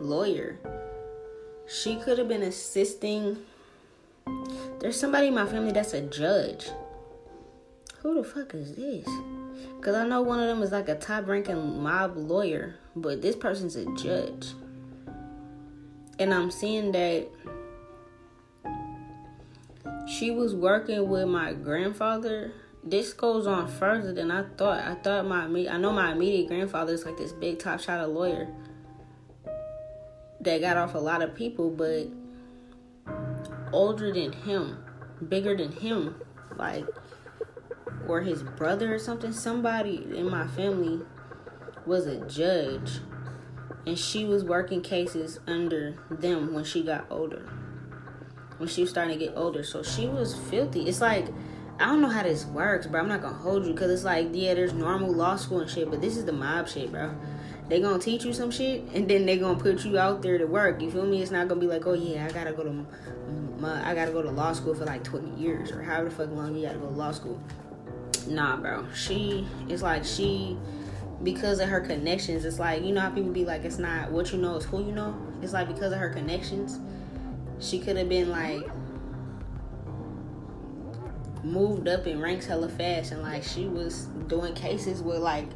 S1: lawyer, she could have been assisting. There's somebody in my family that's a judge. Who the fuck is this? Because I know one of them is like a top ranking mob lawyer, but this person's a judge. And I'm seeing that she was working with my grandfather. This goes on further than I thought. I thought my I know my immediate grandfather is like this big top shot of lawyer that got off a lot of people, but older than him, bigger than him, like or his brother or something. Somebody in my family was a judge, and she was working cases under them when she got older. When she was starting to get older, so she was filthy. It's like I don't know how this works, bro. I'm not gonna hold you because it's like, yeah, there's normal law school and shit, but this is the mob shit, bro. They gonna teach you some shit and then they gonna put you out there to work. You feel me? It's not gonna be like, oh yeah, I gotta go to, my, uh, I gotta go to law school for like 20 years or however the fuck long you gotta go to law school nah, bro. She it's like she because of her connections. It's like you know how people be like, it's not what you know, it's who you know. It's like because of her connections, she could have been like moved up in ranks hella fast, and like she was doing cases with like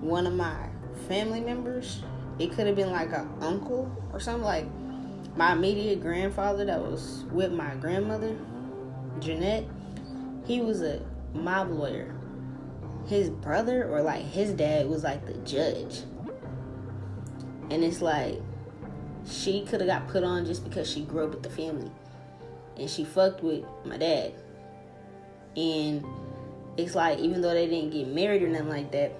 S1: one of my family members. It could have been like an uncle or something like my immediate grandfather that was with my grandmother, Jeanette. He was a mob lawyer. His brother or like his dad was like the judge. And it's like she could have got put on just because she grew up with the family. And she fucked with my dad. And it's like even though they didn't get married or nothing like that,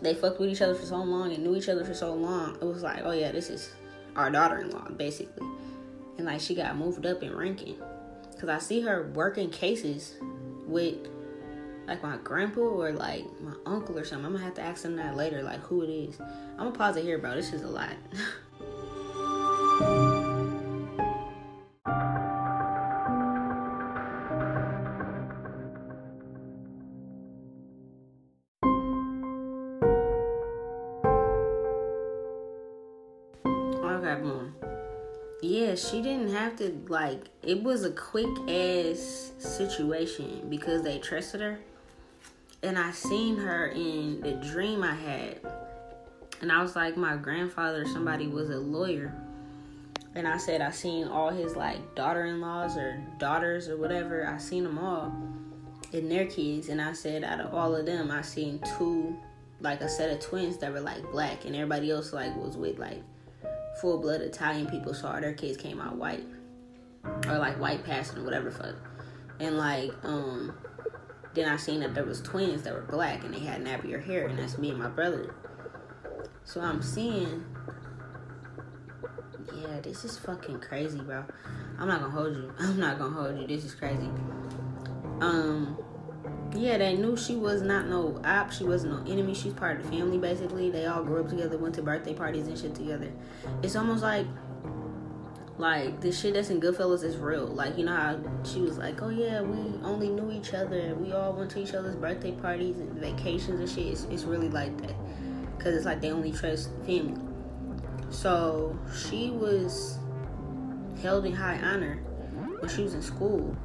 S1: they fucked with each other for so long and knew each other for so long. It was like, oh yeah, this is our daughter-in-law basically. And like she got moved up in ranking. Cause I see her working cases with like my grandpa or like my uncle or something. I'm gonna have to ask them that later, like who it is. I'm gonna pause it here, bro. This is a lot. okay, boom. Yeah, she didn't have to like it was a quick ass situation because they trusted her and I seen her in the dream I had, and I was like, my grandfather, somebody was a lawyer, and I said I seen all his like daughter-in-laws or daughters or whatever. I seen them all and their kids, and I said out of all of them, I seen two, like a set of twins that were like black, and everybody else like was with like full blood Italian people, so all their kids came out white. Or like white passing or whatever fuck. And like, um, then I seen that there was twins that were black and they had nappier hair, and that's me and my brother. So I'm seeing, yeah, this is fucking crazy, bro. I'm not gonna hold you. I'm not gonna hold you. This is crazy. Um, yeah, they knew she was not no op. She wasn't no enemy. She's part of the family, basically. They all grew up together, went to birthday parties and shit together. It's almost like, like the shit that's in Goodfellas is real. Like you know how she was like, oh yeah, we only knew each other. We all went to each other's birthday parties and vacations and shit. It's, it's really like that, cause it's like they only trust family. So she was held in high honor when she was in school.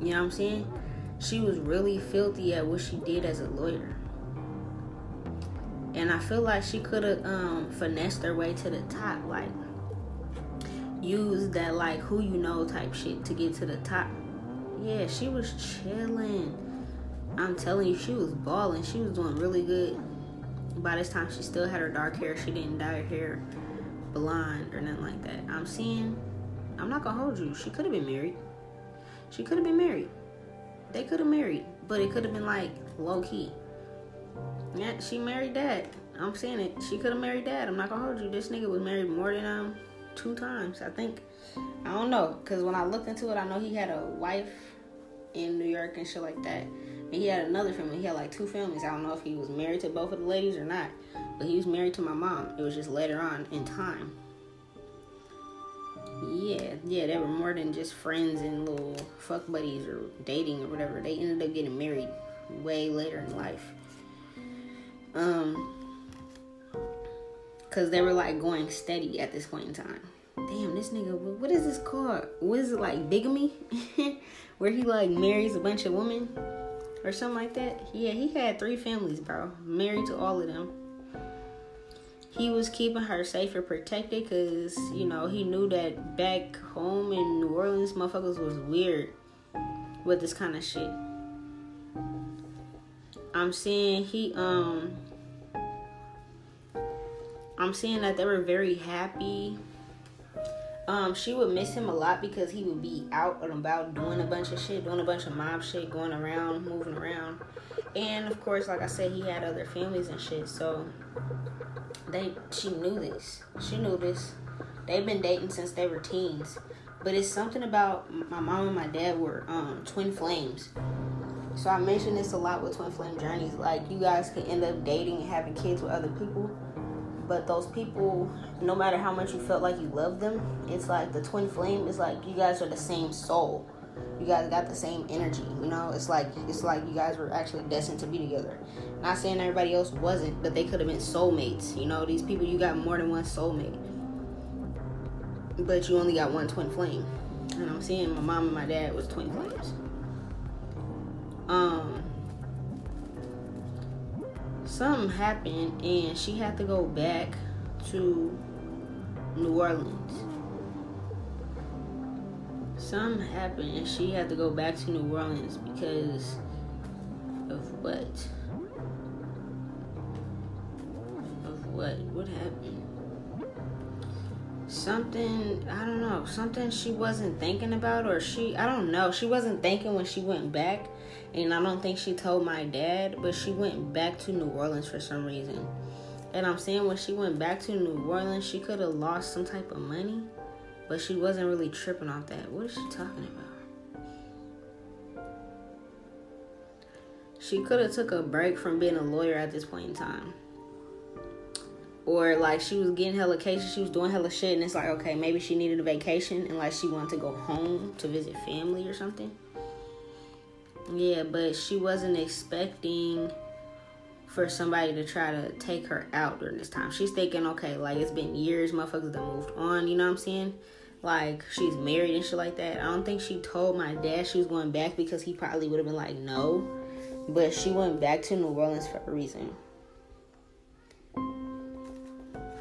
S1: You know what I'm saying? she was really filthy at what she did as a lawyer. And I feel like she could have um, finessed her way to the top, like use that like who you know type shit to get to the top. Yeah, she was chilling. I'm telling you, she was balling. She was doing really good. By this time, she still had her dark hair. She didn't dye her hair blonde or nothing like that. I'm seeing. I'm not gonna hold you. She could have been married. She could have been married. They could have married, but it could have been like low key. Yeah, she married dad. I'm saying it. She could have married dad. I'm not gonna hold you. This nigga was married more than um two times. I think. I don't know, cause when I looked into it, I know he had a wife in New York and shit like that. And he had another family. He had like two families. I don't know if he was married to both of the ladies or not, but he was married to my mom. It was just later on in time. Yeah, yeah, they were more than just friends and little fuck buddies or dating or whatever. They ended up getting married way later in life. Um, cause they were like going steady at this point in time. Damn, this nigga, what is this called? What is it like bigamy? Where he like marries a bunch of women or something like that? Yeah, he had three families, bro. Married to all of them he was keeping her safe and protected because you know he knew that back home in New Orleans, motherfuckers was weird with this kind of shit. I'm seeing he um I'm seeing that they were very happy. Um, she would miss him a lot because he would be out and about doing a bunch of shit, doing a bunch of mob shit, going around, moving around. And of course, like I said, he had other families and shit, so they she knew this. She knew this. They've been dating since they were teens. But it's something about my mom and my dad were um, twin flames. So I mention this a lot with twin flame journeys. Like you guys can end up dating and having kids with other people. But those people, no matter how much you felt like you loved them, it's like the twin flame is like you guys are the same soul you guys got the same energy. You know, it's like it's like you guys were actually destined to be together. Not saying everybody else wasn't, but they could have been soulmates. You know, these people you got more than one soulmate, but you only got one twin flame. And I'm seeing my mom and my dad was twin flames. Um, something happened, and she had to go back to New Orleans something happened and she had to go back to New Orleans because of what? Of what? What happened? Something, I don't know, something she wasn't thinking about, or she, I don't know, she wasn't thinking when she went back. And I don't think she told my dad, but she went back to New Orleans for some reason. And I'm saying when she went back to New Orleans, she could have lost some type of money but she wasn't really tripping off that. What is she talking about? She could have took a break from being a lawyer at this point in time. Or like she was getting hella cases, she was doing hella shit, and it's like, okay, maybe she needed a vacation and like she wanted to go home to visit family or something. Yeah, but she wasn't expecting for somebody to try to take her out during this time. She's thinking, okay, like it's been years, motherfuckers that moved on, you know what I'm saying? Like she's married and shit like that. I don't think she told my dad she was going back because he probably would have been like, no. But she went back to New Orleans for a reason.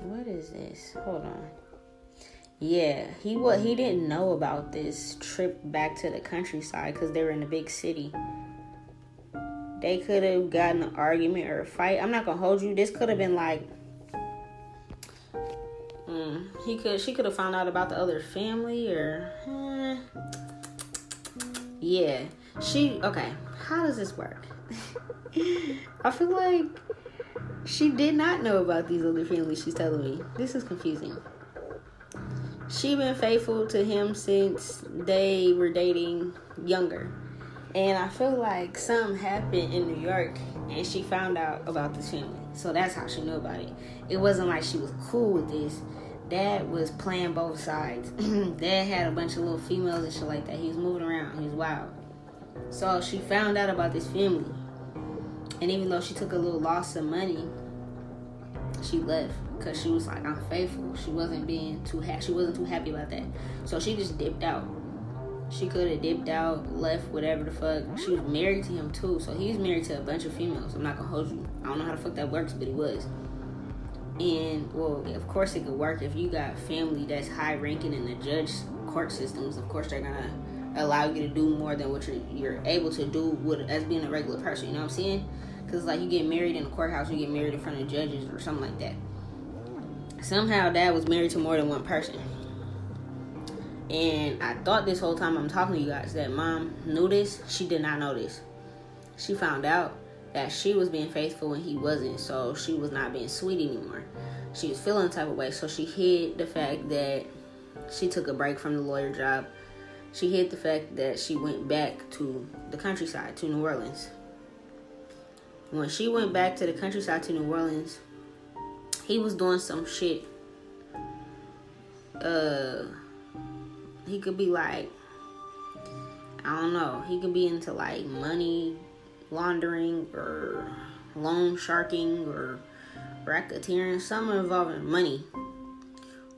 S1: What is this? Hold on. Yeah, he what he didn't know about this trip back to the countryside because they were in a big city. They could have gotten an argument or a fight. I'm not gonna hold you. This could have been like, mm, he could she could have found out about the other family or, eh. yeah. She okay. How does this work? I feel like she did not know about these other families. She's telling me this is confusing she been faithful to him since they were dating younger. And I feel like something happened in New York and she found out about this family. So that's how she knew about it. It wasn't like she was cool with this. Dad was playing both sides. Dad had a bunch of little females and shit like that. He was moving around. He was wild. So she found out about this family. And even though she took a little loss of money, she left because she was like, I'm faithful. She wasn't being too ha- she wasn't too happy about that. So she just dipped out. She could have dipped out, left, whatever the fuck. She was married to him too, so he's married to a bunch of females. I'm not gonna hold you. I don't know how the fuck that works, but he was. And well, of course it could work if you got family that's high ranking in the judge court systems. Of course they're gonna allow you to do more than what you're, you're able to do with as being a regular person. You know what I'm saying? Because like you get married in the courthouse, you get married in front of judges or something like that somehow dad was married to more than one person. And I thought this whole time I'm talking to you guys that mom knew this. She did not know this. She found out that she was being faithful when he wasn't, so she was not being sweet anymore. She was feeling type of way, so she hid the fact that she took a break from the lawyer job. She hid the fact that she went back to the countryside, to New Orleans. When she went back to the countryside to New Orleans, he was doing some shit. Uh, he could be like, I don't know. He could be into like money laundering or loan sharking or racketeering, something involving money.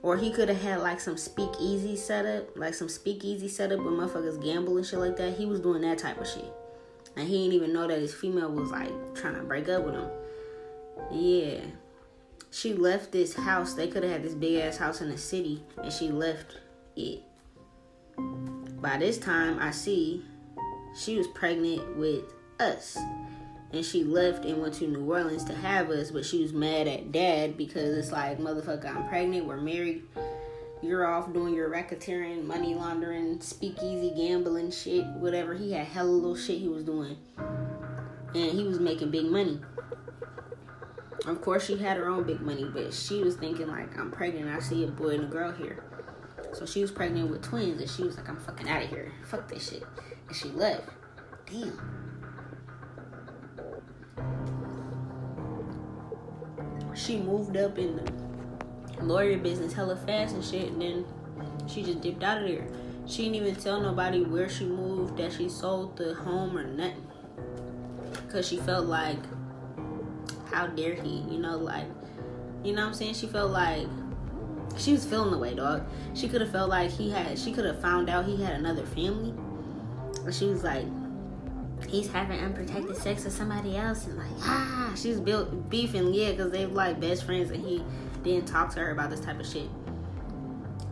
S1: Or he could have had like some speakeasy setup, like some speakeasy setup where motherfuckers gamble and shit like that. He was doing that type of shit. And he didn't even know that his female was like trying to break up with him. Yeah she left this house. They could have had this big ass house in the city, and she left it. By this time, I see she was pregnant with us. And she left and went to New Orleans to have us, but she was mad at dad because it's like, motherfucker, I'm pregnant, we're married. You're off doing your racketeering, money laundering, speakeasy gambling shit, whatever. He had hella little shit he was doing. And he was making big money. Of course, she had her own big money, but she was thinking like, I'm pregnant. I see a boy and a girl here. So she was pregnant with twins, and she was like, I'm fucking out of here. Fuck this shit. And she left. Damn. She moved up in the lawyer business hella fast and shit, and then she just dipped out of there. She didn't even tell nobody where she moved, that she sold the home or nothing. Because she felt like how dare he? You know, like, you know what I'm saying? She felt like she was feeling the way, dog. She could have felt like he had, she could have found out he had another family. She was like, he's having unprotected sex with somebody else. And like, ah, she's built beefing, yeah, because they like best friends and he didn't talk to her about this type of shit.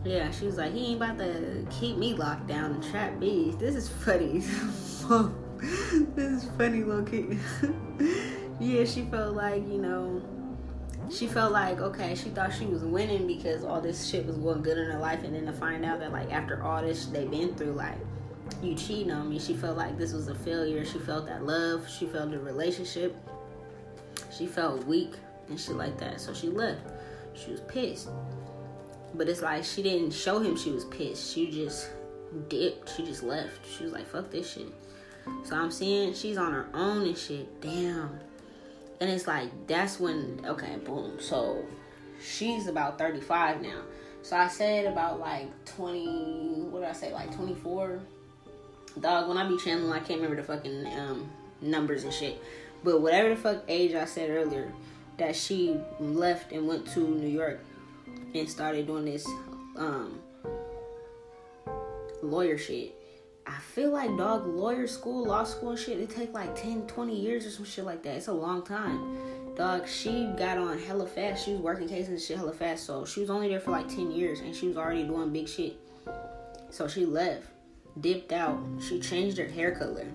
S1: Yeah, she was like, he ain't about to keep me locked down and trap me. This is funny. this is funny, low key. yeah, she felt like, you know, she felt like, okay, she thought she was winning because all this shit was going good in her life. And then to find out that, like, after all this they've been through, like, you cheating on me, she felt like this was a failure. She felt that love. She felt the relationship. She felt weak and shit like that. So she left. She was pissed. But it's like she didn't show him she was pissed. She just dipped. She just left. She was like, fuck this shit. So I'm seeing she's on her own and shit. Damn and it's like that's when okay boom. So she's about 35 now. So i said about like 20 what did i say like 24 dog when i be channeling i can't remember the fucking um, numbers and shit. But whatever the fuck age I said earlier, that she left and went to New York and started doing this um lawyer shit. I feel like dog lawyer school, law school shit, it take like 10, 20 years or some shit like that. It's a long time. Dog, she got on hella fast. She was working cases and shit hella fast. So she was only there for like 10 years and she was already doing big shit. So she left, dipped out. She changed her hair color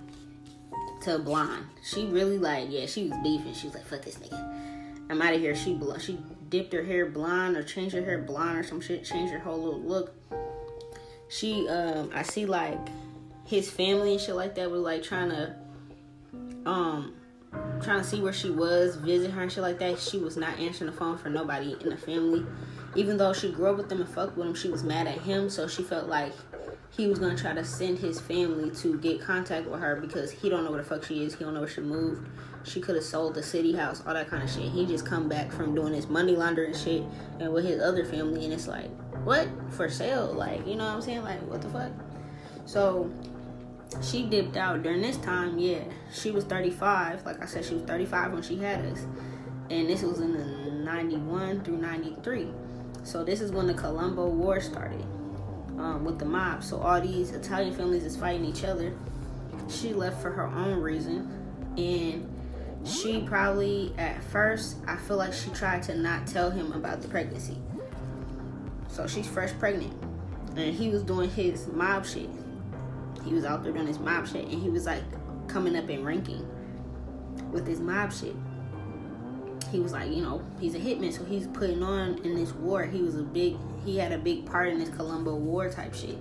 S1: to blonde. She really like, yeah, she was beefing. She was like, fuck this nigga. I'm out of here. She she dipped her hair blonde or changed her hair blonde or some shit. Changed her whole little look. She, um, I see like his family and shit like that was like trying to, um, trying to see where she was, visit her and shit like that. She was not answering the phone for nobody in the family. Even though she grew up with them and fucked with him, she was mad at him. So she felt like he was gonna try to send his family to get contact with her because he don't know where the fuck she is. He don't know where she moved. She could have sold the city house, all that kind of shit. He just come back from doing his money laundering shit and with his other family, and it's like, what for sale? Like, you know what I'm saying? Like, what the fuck? So she dipped out during this time. Yeah, she was 35. Like I said, she was 35 when she had us, and this was in the 91 through 93. So this is when the Colombo War started um, with the mob. So all these Italian families is fighting each other. She left for her own reason, and she probably at first I feel like she tried to not tell him about the pregnancy. So she's fresh pregnant, and he was doing his mob shit. He was out there doing his mob shit, and he was like coming up in ranking with his mob shit he was like, you know, he's a hitman, so he's putting on in this war. He was a big, he had a big part in this Colombo War type shit,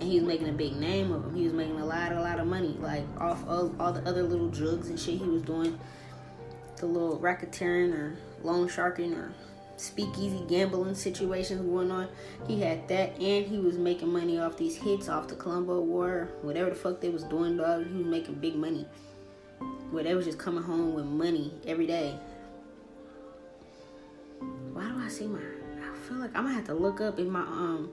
S1: and he was making a big name of him. He was making a lot, a lot of money, like off all, all the other little drugs and shit he was doing, the little racketeering or loan sharking or speakeasy gambling situations going on. He had that, and he was making money off these hits off the Colombo War, whatever the fuck they was doing, dog. He was making big money. Where they was just coming home with money every day why do I see my? I feel like I'm gonna have to look up if my um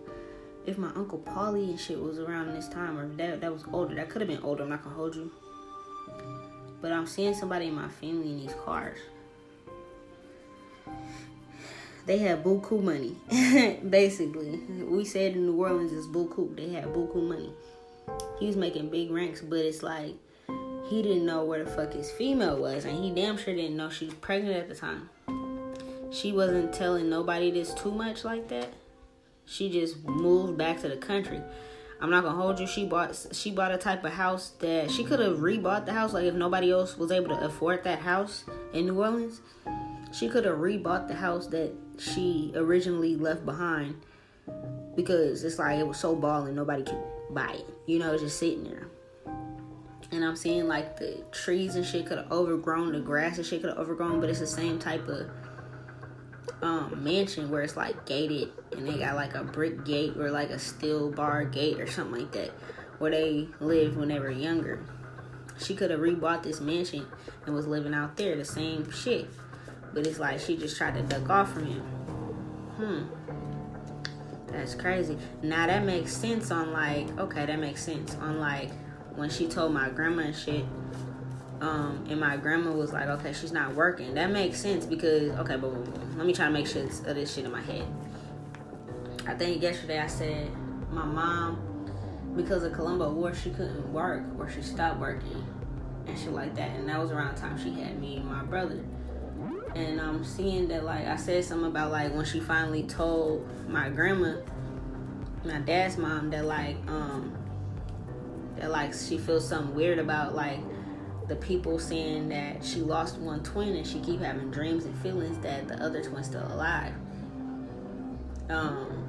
S1: if my uncle Paulie and shit was around this time or that that was older. That could have been older. I'm not gonna hold you. But I'm seeing somebody in my family in these cars. They had buku money, basically. We said in New Orleans is buku. They had buku money. He was making big ranks, but it's like he didn't know where the fuck his female was, and he damn sure didn't know she was pregnant at the time she wasn't telling nobody this too much like that. She just moved back to the country. I'm not gonna hold you. She bought she bought a type of house that she could have rebought the house. Like if nobody else was able to afford that house in New Orleans, she could have rebought the house that she originally left behind because it's like it was so balling nobody could buy it. You know, it's just sitting there. And I'm seeing like the trees and shit could have overgrown, the grass and shit could have overgrown, but it's the same type of um, mansion where it's like gated and they got like a brick gate or like a steel bar gate or something like that where they lived when they were younger. She could have rebought this mansion and was living out there, the same shit. But it's like she just tried to duck off from him. Hmm. That's crazy. Now that makes sense on like, okay, that makes sense on like when she told my grandma and shit um, and my grandma was like, okay, she's not working. That makes sense because, okay, but let me try to make sense of this shit in my head. I think yesterday I said my mom, because of Colombo War, she couldn't work or she stopped working and shit like that. And that was around the time she had me and my brother. And I'm seeing that, like, I said something about, like, when she finally told my grandma, my dad's mom, that, like, um, that, like, she feels something weird about, like, the people saying that she lost one twin and she keep having dreams and feelings that the other twin's still alive. Um,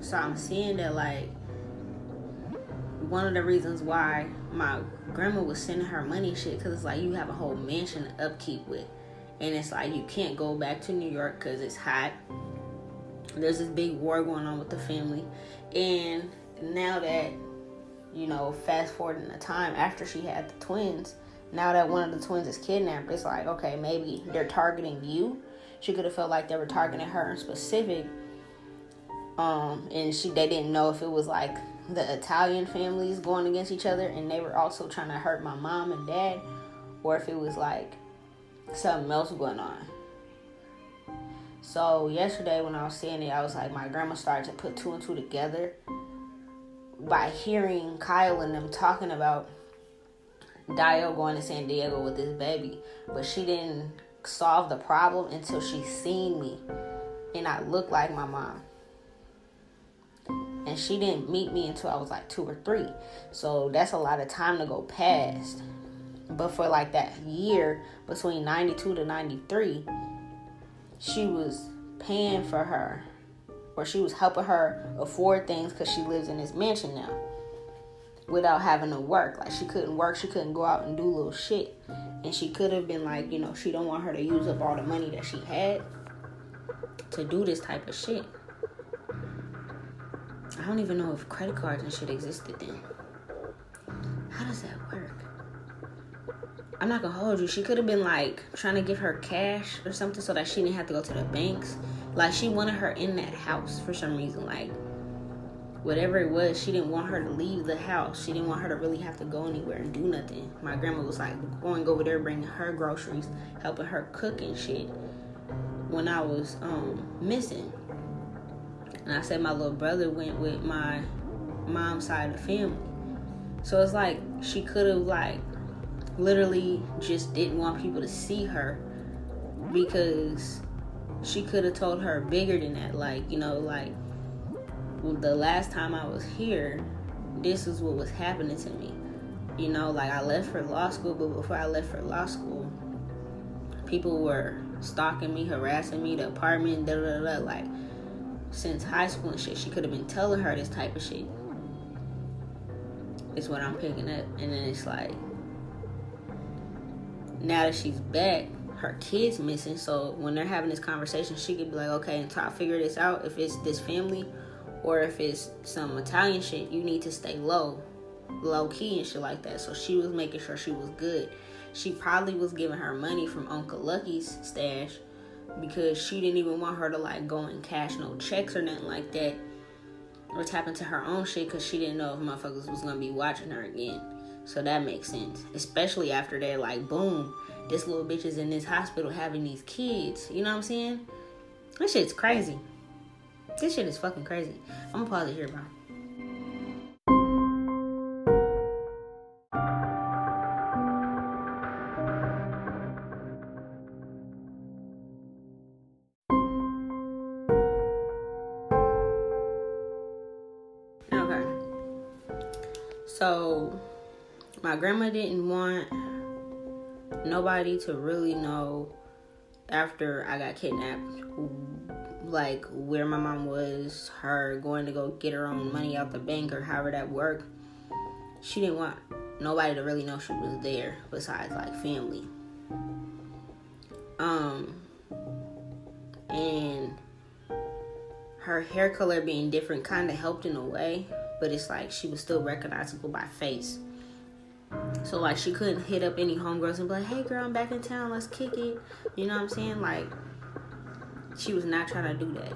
S1: so I'm seeing that like one of the reasons why my grandma was sending her money shit because it's like you have a whole mansion to upkeep with, and it's like you can't go back to New York because it's hot. There's this big war going on with the family, and now that you know, fast forward in the time after she had the twins, now that one of the twins is kidnapped, it's like, okay, maybe they're targeting you. She could have felt like they were targeting her in specific. Um, and she they didn't know if it was like the Italian families going against each other and they were also trying to hurt my mom and dad, or if it was like something else going on. So yesterday when I was seeing it, I was like, my grandma started to put two and two together by hearing Kyle and them talking about Dio going to San Diego with this baby, but she didn't solve the problem until she seen me and I looked like my mom. And she didn't meet me until I was like two or three. So that's a lot of time to go past. But for like that year between 92 to 93, she was paying for her or she was helping her afford things because she lives in this mansion now without having to work. Like she couldn't work, she couldn't go out and do little shit. And she could have been like, you know, she don't want her to use up all the money that she had to do this type of shit. I don't even know if credit cards and shit existed then. How does that work? I'm not gonna hold you. She could have been like trying to give her cash or something so that she didn't have to go to the banks. Like she wanted her in that house for some reason. Like whatever it was, she didn't want her to leave the house. She didn't want her to really have to go anywhere and do nothing. My grandma was like going over there, bringing her groceries, helping her cook and shit when I was um, missing. And I said my little brother went with my mom's side of the family. So it's like she could have like literally just didn't want people to see her because she could have told her bigger than that. Like, you know, like the last time I was here, this is what was happening to me. You know, like I left for law school, but before I left for law school, people were stalking me, harassing me, the apartment, da da da. Like since high school and shit, she could have been telling her this type of shit. It's what I'm picking up, and then it's like now that she's back, her kid's missing. So when they're having this conversation, she could be like, okay, and try to figure this out. If it's this family, or if it's some Italian shit, you need to stay low, low key and shit like that. So she was making sure she was good she probably was giving her money from Uncle Lucky's stash because she didn't even want her to like go and cash no checks or nothing like that or tap into her own shit because she didn't know if motherfuckers was gonna be watching her again. So that makes sense, especially after they're like, boom, this little bitch is in this hospital having these kids. You know what I'm saying? This shit's crazy. This shit is fucking crazy. I'm gonna pause it here, bro. So my grandma didn't want nobody to really know after I got kidnapped like where my mom was, her going to go get her own money out the bank or however that worked. She didn't want nobody to really know she was there besides like family. Um and her hair color being different kind of helped in a way but it's like she was still recognizable by face. So like she couldn't hit up any homegirls and be like, "Hey girl, I'm back in town. Let's kick it." You know what I'm saying? Like she was not trying to do that.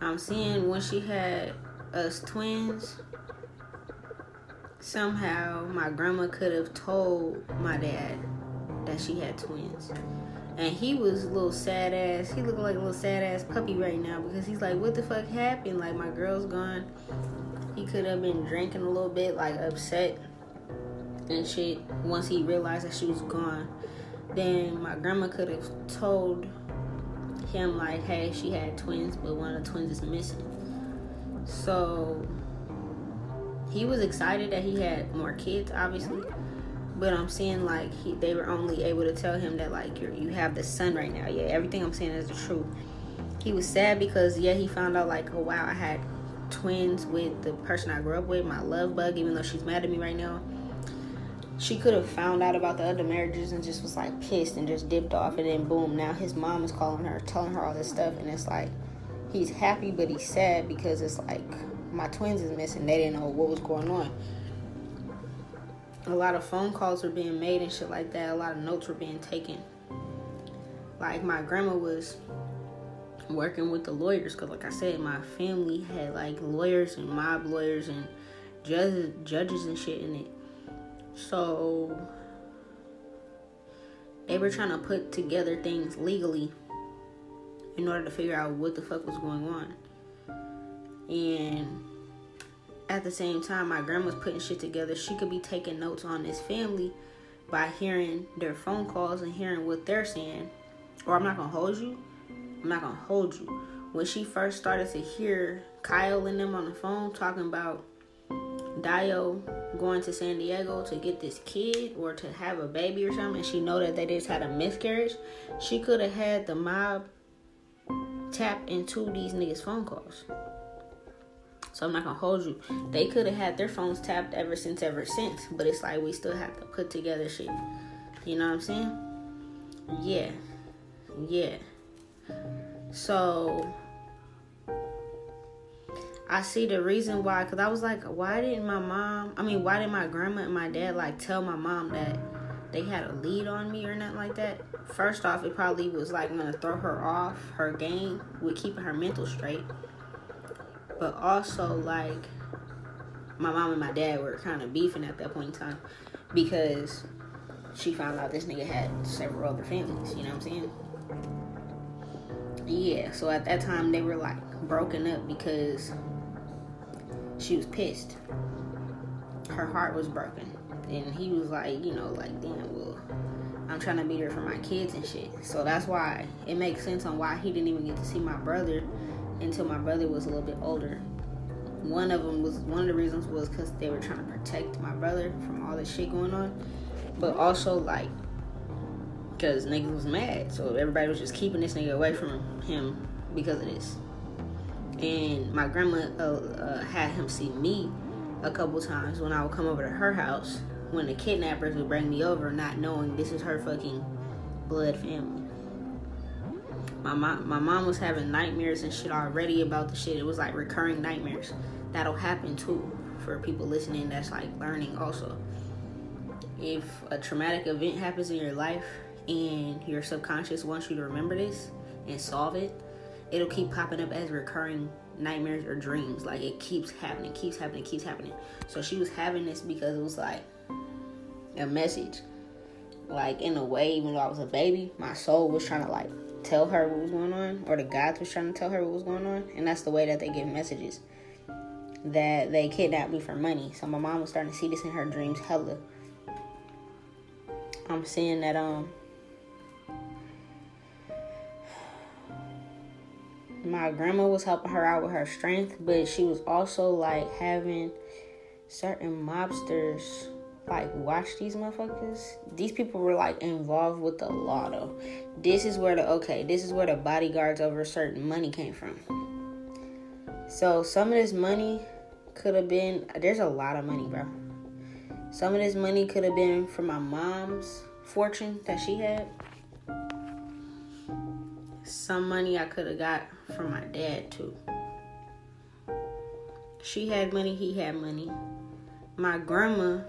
S1: I'm seeing when she had us twins. Somehow my grandma could have told my dad that she had twins. And he was a little sad ass. He looked like a little sad ass puppy right now because he's like, what the fuck happened? Like, my girl's gone. He could have been drinking a little bit, like, upset and shit once he realized that she was gone. Then my grandma could have told him, like, hey, she had twins, but one of the twins is missing. So he was excited that he had more kids, obviously but I'm saying like he, they were only able to tell him that like you you have the son right now. Yeah, everything I'm saying is the truth. He was sad because yeah, he found out like oh wow, I had twins with the person I grew up with, my love bug. Even though she's mad at me right now, she could have found out about the other marriages and just was like pissed and just dipped off. And then boom, now his mom is calling her, telling her all this stuff, and it's like he's happy but he's sad because it's like my twins is missing. They didn't know what was going on a lot of phone calls were being made and shit like that. A lot of notes were being taken. Like my grandma was working with the lawyers because, like I said, my family had like lawyers and mob lawyers and judges, judges and shit in it. So they were trying to put together things legally in order to figure out what the fuck was going on. And at the same time, my grandma's putting shit together. She could be taking notes on this family by hearing their phone calls and hearing what they're saying. Or I'm not gonna hold you. I'm not gonna hold you. When she first started to hear Kyle and them on the phone talking about Dio going to San Diego to get this kid or to have a baby or something, and she know that they just had a miscarriage, she could have had the mob tap into these niggas' phone calls. So I'm not gonna hold you. They could have had their phones tapped ever since, ever since. But it's like we still have to put together shit. You know what I'm saying? Yeah. Yeah. So I see the reason why, cause I was like, why didn't my mom? I mean, why didn't my grandma and my dad like tell my mom that they had a lead on me or nothing like that? First off, it probably was like gonna throw her off her game with keeping her mental straight. But also like my mom and my dad were kind of beefing at that point in time because she found out this nigga had several other families. You know what I'm saying? Yeah. So at that time they were like broken up because she was pissed. Her heart was broken. And he was like, you know, like, damn, well, I'm trying to be there for my kids and shit. So that's why it makes sense on why he didn't even get to see my brother until my brother was a little bit older. One of them was one of the reasons was because they were trying to protect my brother from all this shit going on, but also like because niggas was mad, so everybody was just keeping this nigga away from him because of this and my grandma uh, uh, had him see me a couple times when I would come over to her house when the kidnappers would bring me over, not knowing this is her fucking blood family. My mom, my mom was having nightmares and shit already about the shit. It was like recurring nightmares. That'll happen too for people listening. That's like learning also. If a traumatic event happens in your life and your subconscious wants you to remember this and solve it, it'll keep popping up as recurring nightmares or dreams. Like it keeps happening, keeps happening, keeps happening. So she was having this because it was like a message. Like in a way, even though I was a baby, my soul was trying to like tell her what was going on, or the gods was trying to tell her what was going on, and that's the way that they give messages. That they kidnapped me for money. So my mom was starting to see this in her dreams hella. I'm seeing that um my grandma was helping her out with her strength, but she was also like having certain mobsters like watch these motherfuckers. These people were like involved with the lotto. This is where the okay, this is where the bodyguards over certain money came from. So some of this money could have been there's a lot of money, bro. Some of this money could have been from my mom's fortune that she had. Some money I could have got from my dad too. She had money, he had money. My grandma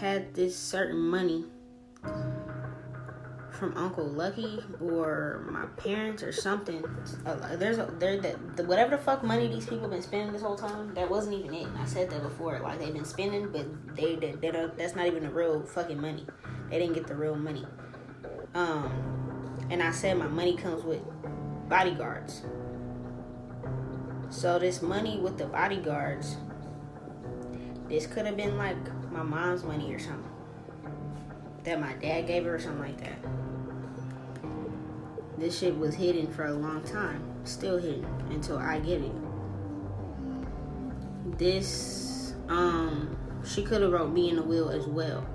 S1: had this certain money from Uncle Lucky or my parents or something. Uh, there's a there that the, whatever the fuck money these people been spending this whole time. That wasn't even it. I said that before. Like they've been spending, but they they, they don't, that's not even the real fucking money. They didn't get the real money. Um, and I said my money comes with bodyguards. So this money with the bodyguards, this could have been like my mom's money or something. That my dad gave her or something like that. This shit was hidden for a long time. Still hidden until I get it. This um she could have wrote me in the will as well.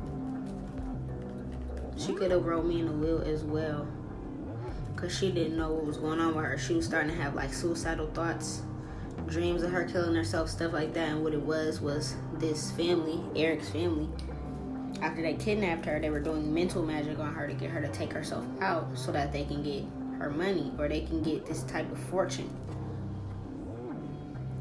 S1: She could have wrote me in the will as well because she didn't know what was going on with her. She was starting to have like suicidal thoughts, dreams of her killing herself, stuff like that. And what it was was this family, Eric's family, after they kidnapped her, they were doing mental magic on her to get her to take herself out so that they can get her money or they can get this type of fortune.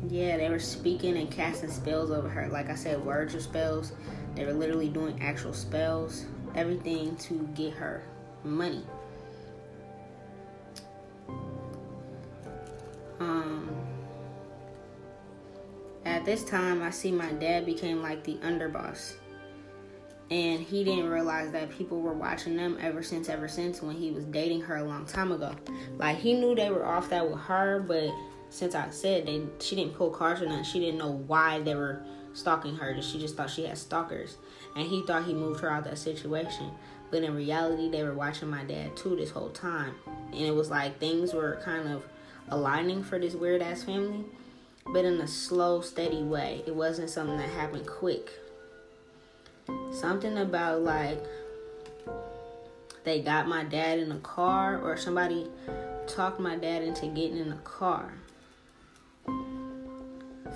S1: Yeah, they were speaking and casting spells over her. Like I said, words or spells. They were literally doing actual spells, everything to get her money. Um, at this time, I see my dad became like the underboss. and he didn't realize that people were watching them ever since ever since when he was dating her a long time ago. Like he knew they were off that with her but since i said they she didn't pull cards or nothing she didn't know why they were stalking her. She just thought she had stalkers. And he thought he moved her out of that situation. But in reality they were watching my dad too this whole time. And it was like things were kind of aligning for this weird ass family but in a slow steady way. It wasn't something that happened quick. Something about like they got my dad in a car or somebody talked my dad into getting in a car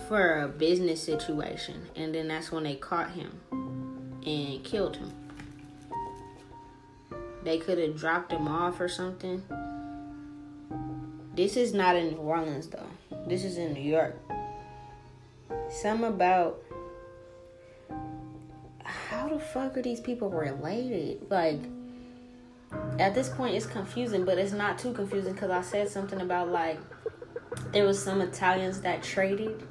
S1: for a business situation. And then that's when they caught him and killed him. They could have dropped him off or something. This is not in new orleans though this is in new york some about how the fuck are these people related? Like, at this point, it's confusing, but it's not too confusing because I said something about like there was some Italians that traded,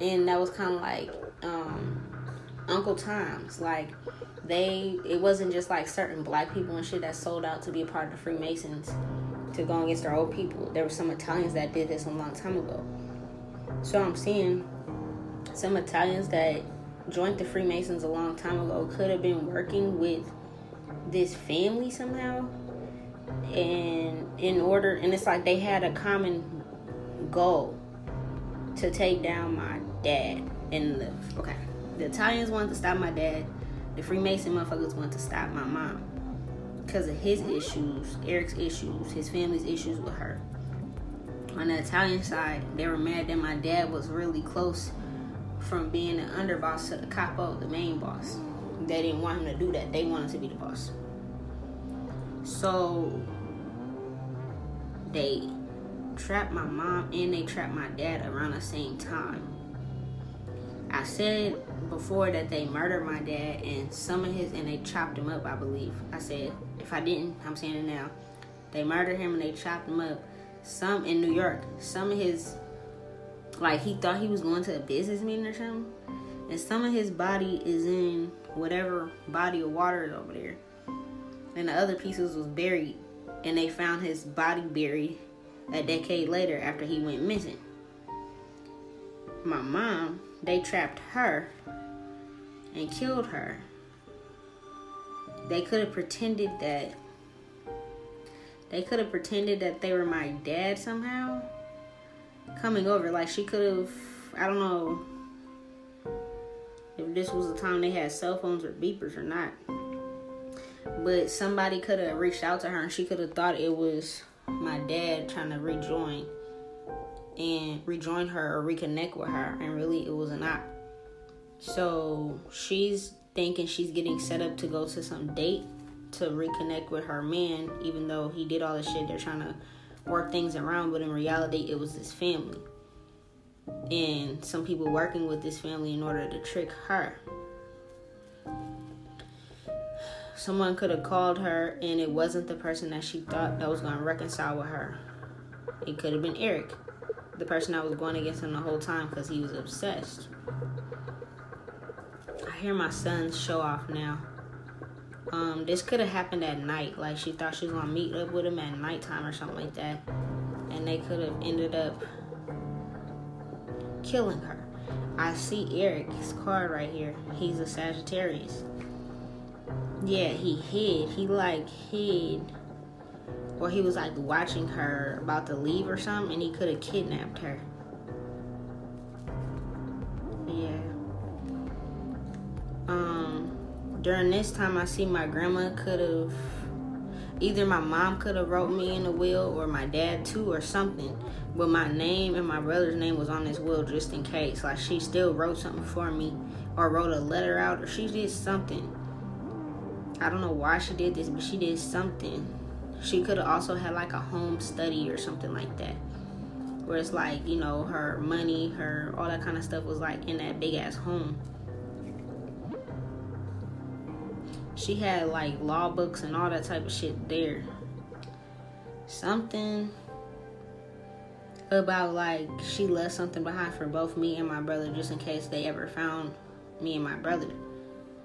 S1: and that was kind of like um, Uncle Tom's. Like, they it wasn't just like certain black people and shit that sold out to be a part of the Freemasons to go against our old people. There were some Italians that did this a long time ago. So I'm seeing some Italians that joined the Freemasons a long time ago could have been working with this family somehow. And in order, and it's like they had a common goal to take down my dad. And the, okay, the Italians wanted to stop my dad, the Freemason motherfuckers wanted to stop my mom because of his issues, Eric's issues, his family's issues with her. On the Italian side, they were mad that my dad was really close from being an underboss to the capo, the main boss. They didn't want him to do that. They wanted to be the boss. So they trapped my mom and they trapped my dad around the same time. I said before that they murdered my dad and some of his and they chopped him up, I believe. I said if I didn't, I'm saying it now. They murdered him and they chopped him up. Some in New York, some of his like he thought he was going to a business meeting or something, and some of his body is in whatever body of water is over there, and the other pieces was buried, and they found his body buried a decade later after he went missing. My mom, they trapped her and killed her. They could have pretended that they could have pretended that they were my dad somehow coming over. Like she could have, I don't know if this was the time they had cell phones or beepers or not. But somebody could have reached out to her and she could have thought it was my dad trying to rejoin and rejoin her or reconnect with her. And really, it was not. So she's thinking she's getting set up to go to some date to reconnect with her man, even though he did all the shit they're trying to work things around, but in reality, it was this family. And some people working with this family in order to trick her. Someone could have called her, and it wasn't the person that she thought that was going to reconcile with her. It could have been Eric, the person that was going against him the whole time because he was obsessed. Hear my sons show off now. Um, this could have happened at night. Like she thought she was gonna meet up with him at nighttime or something like that, and they could have ended up killing her. I see Eric's card right here. He's a Sagittarius. Yeah, he hid. He like hid, or he was like watching her about to leave or something, and he could have kidnapped her. Yeah. Um during this time I see my grandma could have either my mom could have wrote me in the will or my dad too or something. But my name and my brother's name was on this will just in case. Like she still wrote something for me or wrote a letter out or she did something. I don't know why she did this but she did something. She could have also had like a home study or something like that. Where it's like you know her money her all that kind of stuff was like in that big ass home she had like law books and all that type of shit there. Something about like she left something behind for both me and my brother just in case they ever found me and my brother.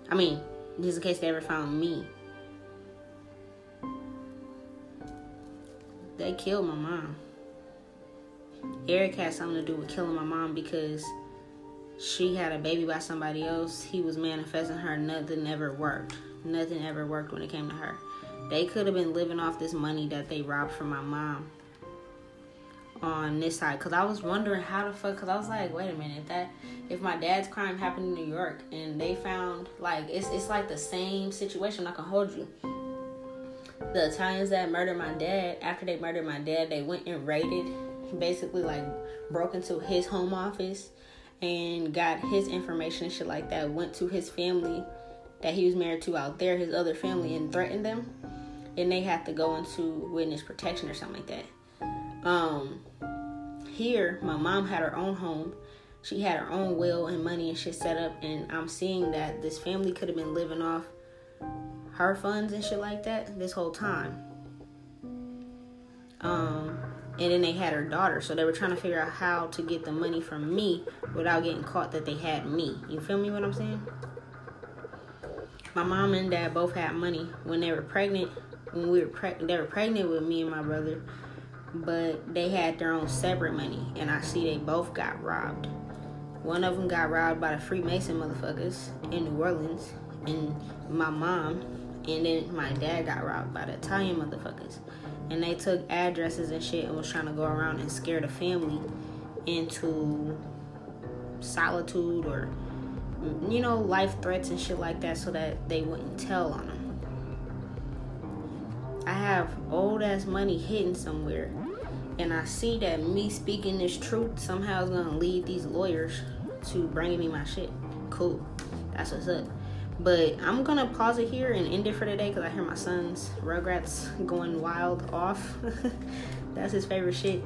S1: I mean, just in case they ever found me. They killed my mom. Eric had something to do with killing my mom because she had a baby by somebody else. He was manifesting her. Nothing ever worked. Nothing ever worked when it came to her. They could have been living off this money that they robbed from my mom on this side because I was wondering how the fuck because I was like wait a minute that if my dad's crime happened in New York and they found like it's it's like the same situation I can hold you the Italians that murdered my dad after they murdered my dad they went and raided basically like broke into his home office and got his information and shit like that, went to his family that he was married to out there, his other family, and threatened them. And they had to go into witness protection or something like that. Um, here, my mom had her own home. She had her own will and money and shit set up, and I'm seeing that this family could have been living off her funds and shit like that this whole time. Um, and then they had her daughter so they were trying to figure out how to get the money from me without getting caught that they had me you feel me what i'm saying my mom and dad both had money when they were pregnant when we were pregnant they were pregnant with me and my brother but they had their own separate money and i see they both got robbed. One of them got robbed by the freemason motherfuckers in new orleans and my mom and then my dad got robbed by the italian motherfuckers and they took addresses and shit and was trying to go around and scare the family into solitude or you know life threats and shit like that so that they wouldn't tell on them i have old ass money hidden somewhere and i see that me speaking this truth somehow is gonna lead these lawyers to bringing me my shit cool that's what's up but I'm gonna pause it here and end it for today because I hear my son's Rugrats going wild off. That's his favorite shit.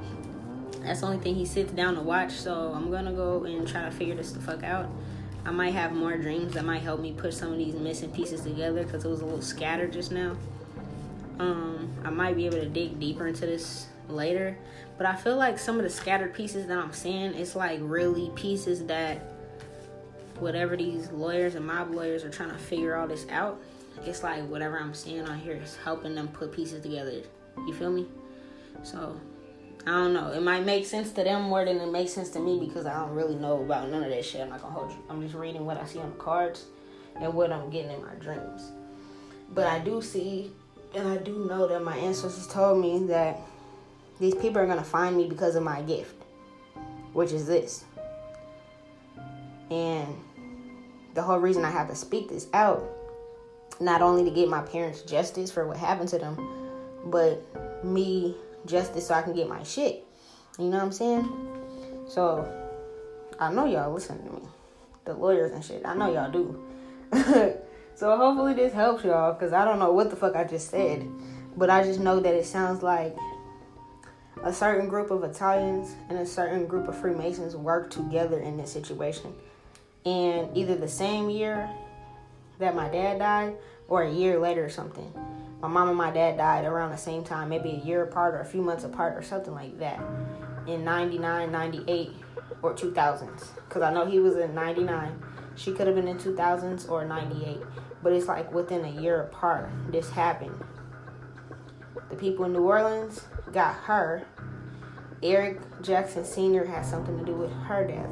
S1: That's the only thing he sits down to watch. So I'm gonna go and try to figure this the fuck out. I might have more dreams that might help me put some of these missing pieces together because it was a little scattered just now. Um, I might be able to dig deeper into this later, but I feel like some of the scattered pieces that I'm seeing, it's like really pieces that whatever these lawyers and mob lawyers are trying to figure all this out, it's like whatever I'm seeing on here is helping them put pieces together. You feel me? So I don't know. It might make sense to them more than it makes sense to me because I don't really know about none of that shit. I'm not gonna hold you. I'm just reading what I see on the cards and what I'm getting in my dreams. But I do see and I do know that my ancestors told me that these people are gonna find me because of my gift, which is this. And the whole reason I have to speak this out, not only to get my parents justice for what happened to them, but me justice so I can get my shit. You know what I'm saying? So I know y'all listen to me, the lawyers and shit. I know y'all do. so hopefully this helps y'all because I don't know what the fuck I just said, but I just know that it sounds like a certain group of Italians and a certain group of Freemasons work together in this situation and either the same year that my dad died or a year later or something. My mom and my dad died around the same time, maybe a year apart or a few months apart or something like that. In 99, 98, or 2000s. Because I know he was in 99. She could have been in 2000s or 98. But it's like within a year apart, this happened. The people in New Orleans got her. Eric Jackson Sr. had something to do with her death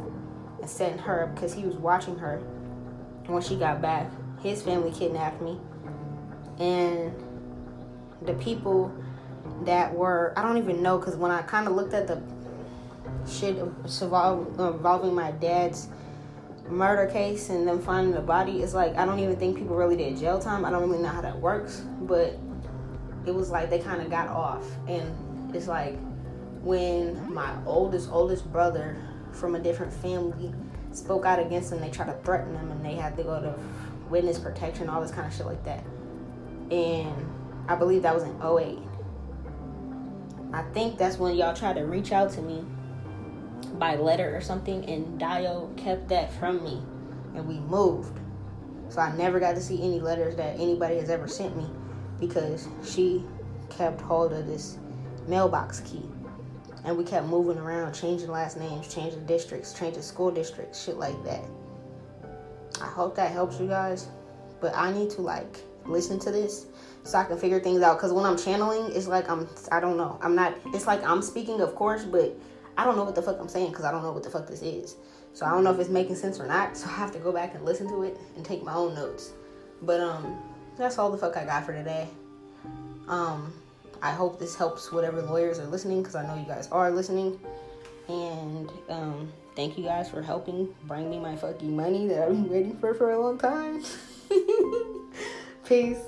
S1: and setting her up because he was watching her. when she got back, his family kidnapped me. And the people that were, I don't even know, because when I kind of looked at the shit involving my dad's murder case and them finding the body, it's like, I don't even think people really did jail time. I don't really know how that works. But it was like they kind of got off. And it's like when my oldest, oldest brother from a different family spoke out against them. They tried to threaten them, and they had to go to witness protection, all this kind of shit like that. And I believe that was in 08. I think that's when y'all tried to reach out to me by letter or something, and Dio kept that from me, and we moved. So I never got to see any letters that anybody has ever sent me because she kept hold of this mailbox key and we kept moving around, changing last names, changing districts, changing school districts, shit like that. I hope that helps you guys. but I need to like listen to this so I can figure things out. Cause when I'm channeling, it's like I'm I don't know. I'm not. It's like I'm speaking, of course, but I don't know what the fuck I'm saying because I don't know what the fuck this is. So I don't know if it's making sense or not. So I have to go back and listen to it and take my own notes. But um, that's all the fuck I got for today. Um, I hope this helps whatever lawyers are listening because I know you guys are listening. And um, thank you guys for helping bring me my fucking money that I've been waiting for for a long time. Peace.